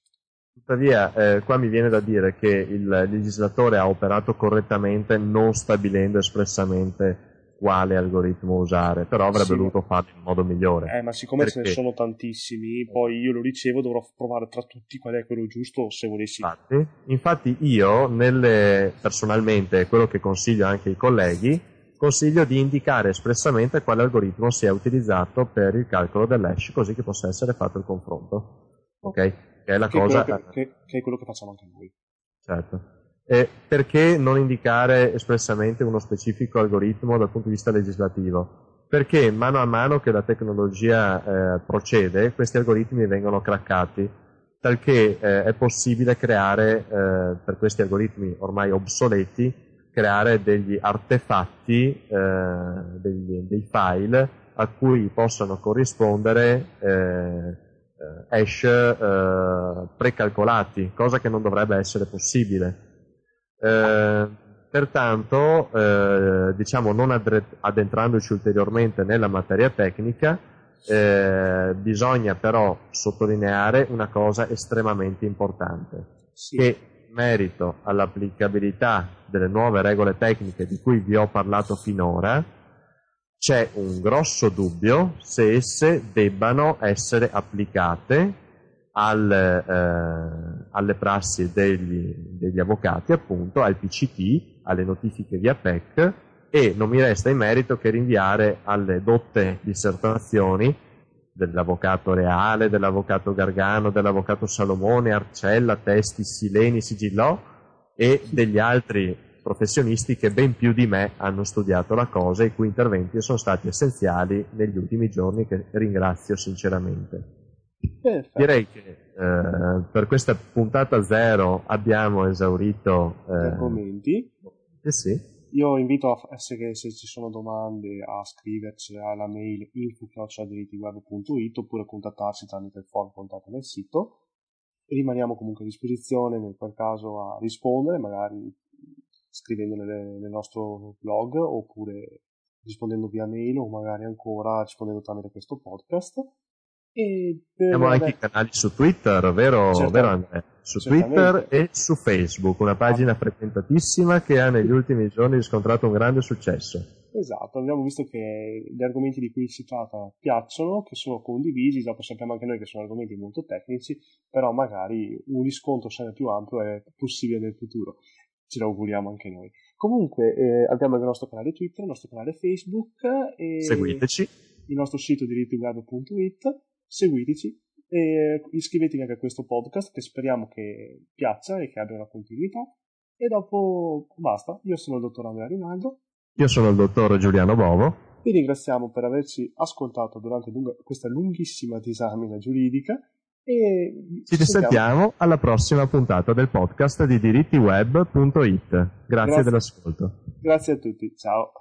Tuttavia, eh, qua mi viene da dire che il legislatore ha operato correttamente non stabilendo espressamente quale algoritmo usare, però avrebbe sì, dovuto farlo in modo migliore. Eh, ma siccome perché... ce ne sono tantissimi, poi io lo ricevo, dovrò provare tra tutti qual è quello giusto se volessi. Infatti, infatti io, nelle, personalmente, quello che consiglio anche ai colleghi, consiglio di indicare espressamente quale algoritmo sia utilizzato per il calcolo dell'hash, così che possa essere fatto il confronto. Ok? Che è la che cosa... Che, che, che è quello che facciamo anche noi. Certo. E perché non indicare espressamente uno specifico algoritmo dal punto di vista legislativo? Perché mano a mano che la tecnologia eh, procede, questi algoritmi vengono craccati, talché eh, è possibile creare eh, per questi algoritmi ormai obsoleti, creare degli artefatti, eh, degli, dei file a cui possano corrispondere eh, eh, hash precalcolati, cosa che non dovrebbe essere possibile. Eh, pertanto, eh, diciamo, non addentrandoci ulteriormente nella materia tecnica, eh, bisogna però sottolineare una cosa estremamente importante, sì. che in merito all'applicabilità delle nuove regole tecniche di cui vi ho parlato finora, c'è un grosso dubbio se esse debbano essere applicate al, eh, alle prassi degli, degli, avvocati, appunto, al PCT, alle notifiche via PEC e non mi resta in merito che rinviare alle dotte dissertazioni dell'avvocato Reale, dell'avvocato Gargano, dell'avvocato Salomone, Arcella, Testi, Sileni, Sigillò e degli altri professionisti che ben più di me hanno studiato la cosa e i cui interventi sono stati essenziali negli ultimi giorni che ringrazio sinceramente. Perfetto. Direi che eh, per questa puntata zero abbiamo esaurito eh, gli argomenti. Eh sì. Io invito a se, se ci sono domande a scriverci alla mail info.dirittiguerra.it oppure a contattarci tramite il form contatto nel sito e rimaniamo comunque a disposizione nel qual caso a rispondere, magari scrivendo nel, nel nostro blog oppure rispondendo via mail o magari ancora rispondendo tramite questo podcast Abbiamo anche i canali su Twitter, vero, vero Andrea? Su Twitter e su Facebook, una pagina frequentatissima che ha negli ultimi giorni riscontrato un grande successo. Esatto, abbiamo visto che gli argomenti di cui si tratta piacciono, che sono condivisi, dopo sappiamo anche noi che sono argomenti molto tecnici, però magari un riscontro sempre più ampio è possibile nel futuro. Ce lo auguriamo anche noi. Comunque eh, abbiamo il nostro canale Twitter, il nostro canale Facebook e seguiteci. Il nostro sito dirittoingrado.it seguiteci e iscrivetevi anche a questo podcast che speriamo che piaccia e che abbia una continuità. E dopo basta. Io sono il dottor Andrea Rinaldo. Io sono il dottor Giuliano Bovo. Vi ringraziamo per averci ascoltato durante lunga, questa lunghissima disamina giuridica. E ci sentiamo alla prossima puntata del podcast di dirittiweb.it. Grazie, Grazie dell'ascolto. Grazie a tutti, ciao.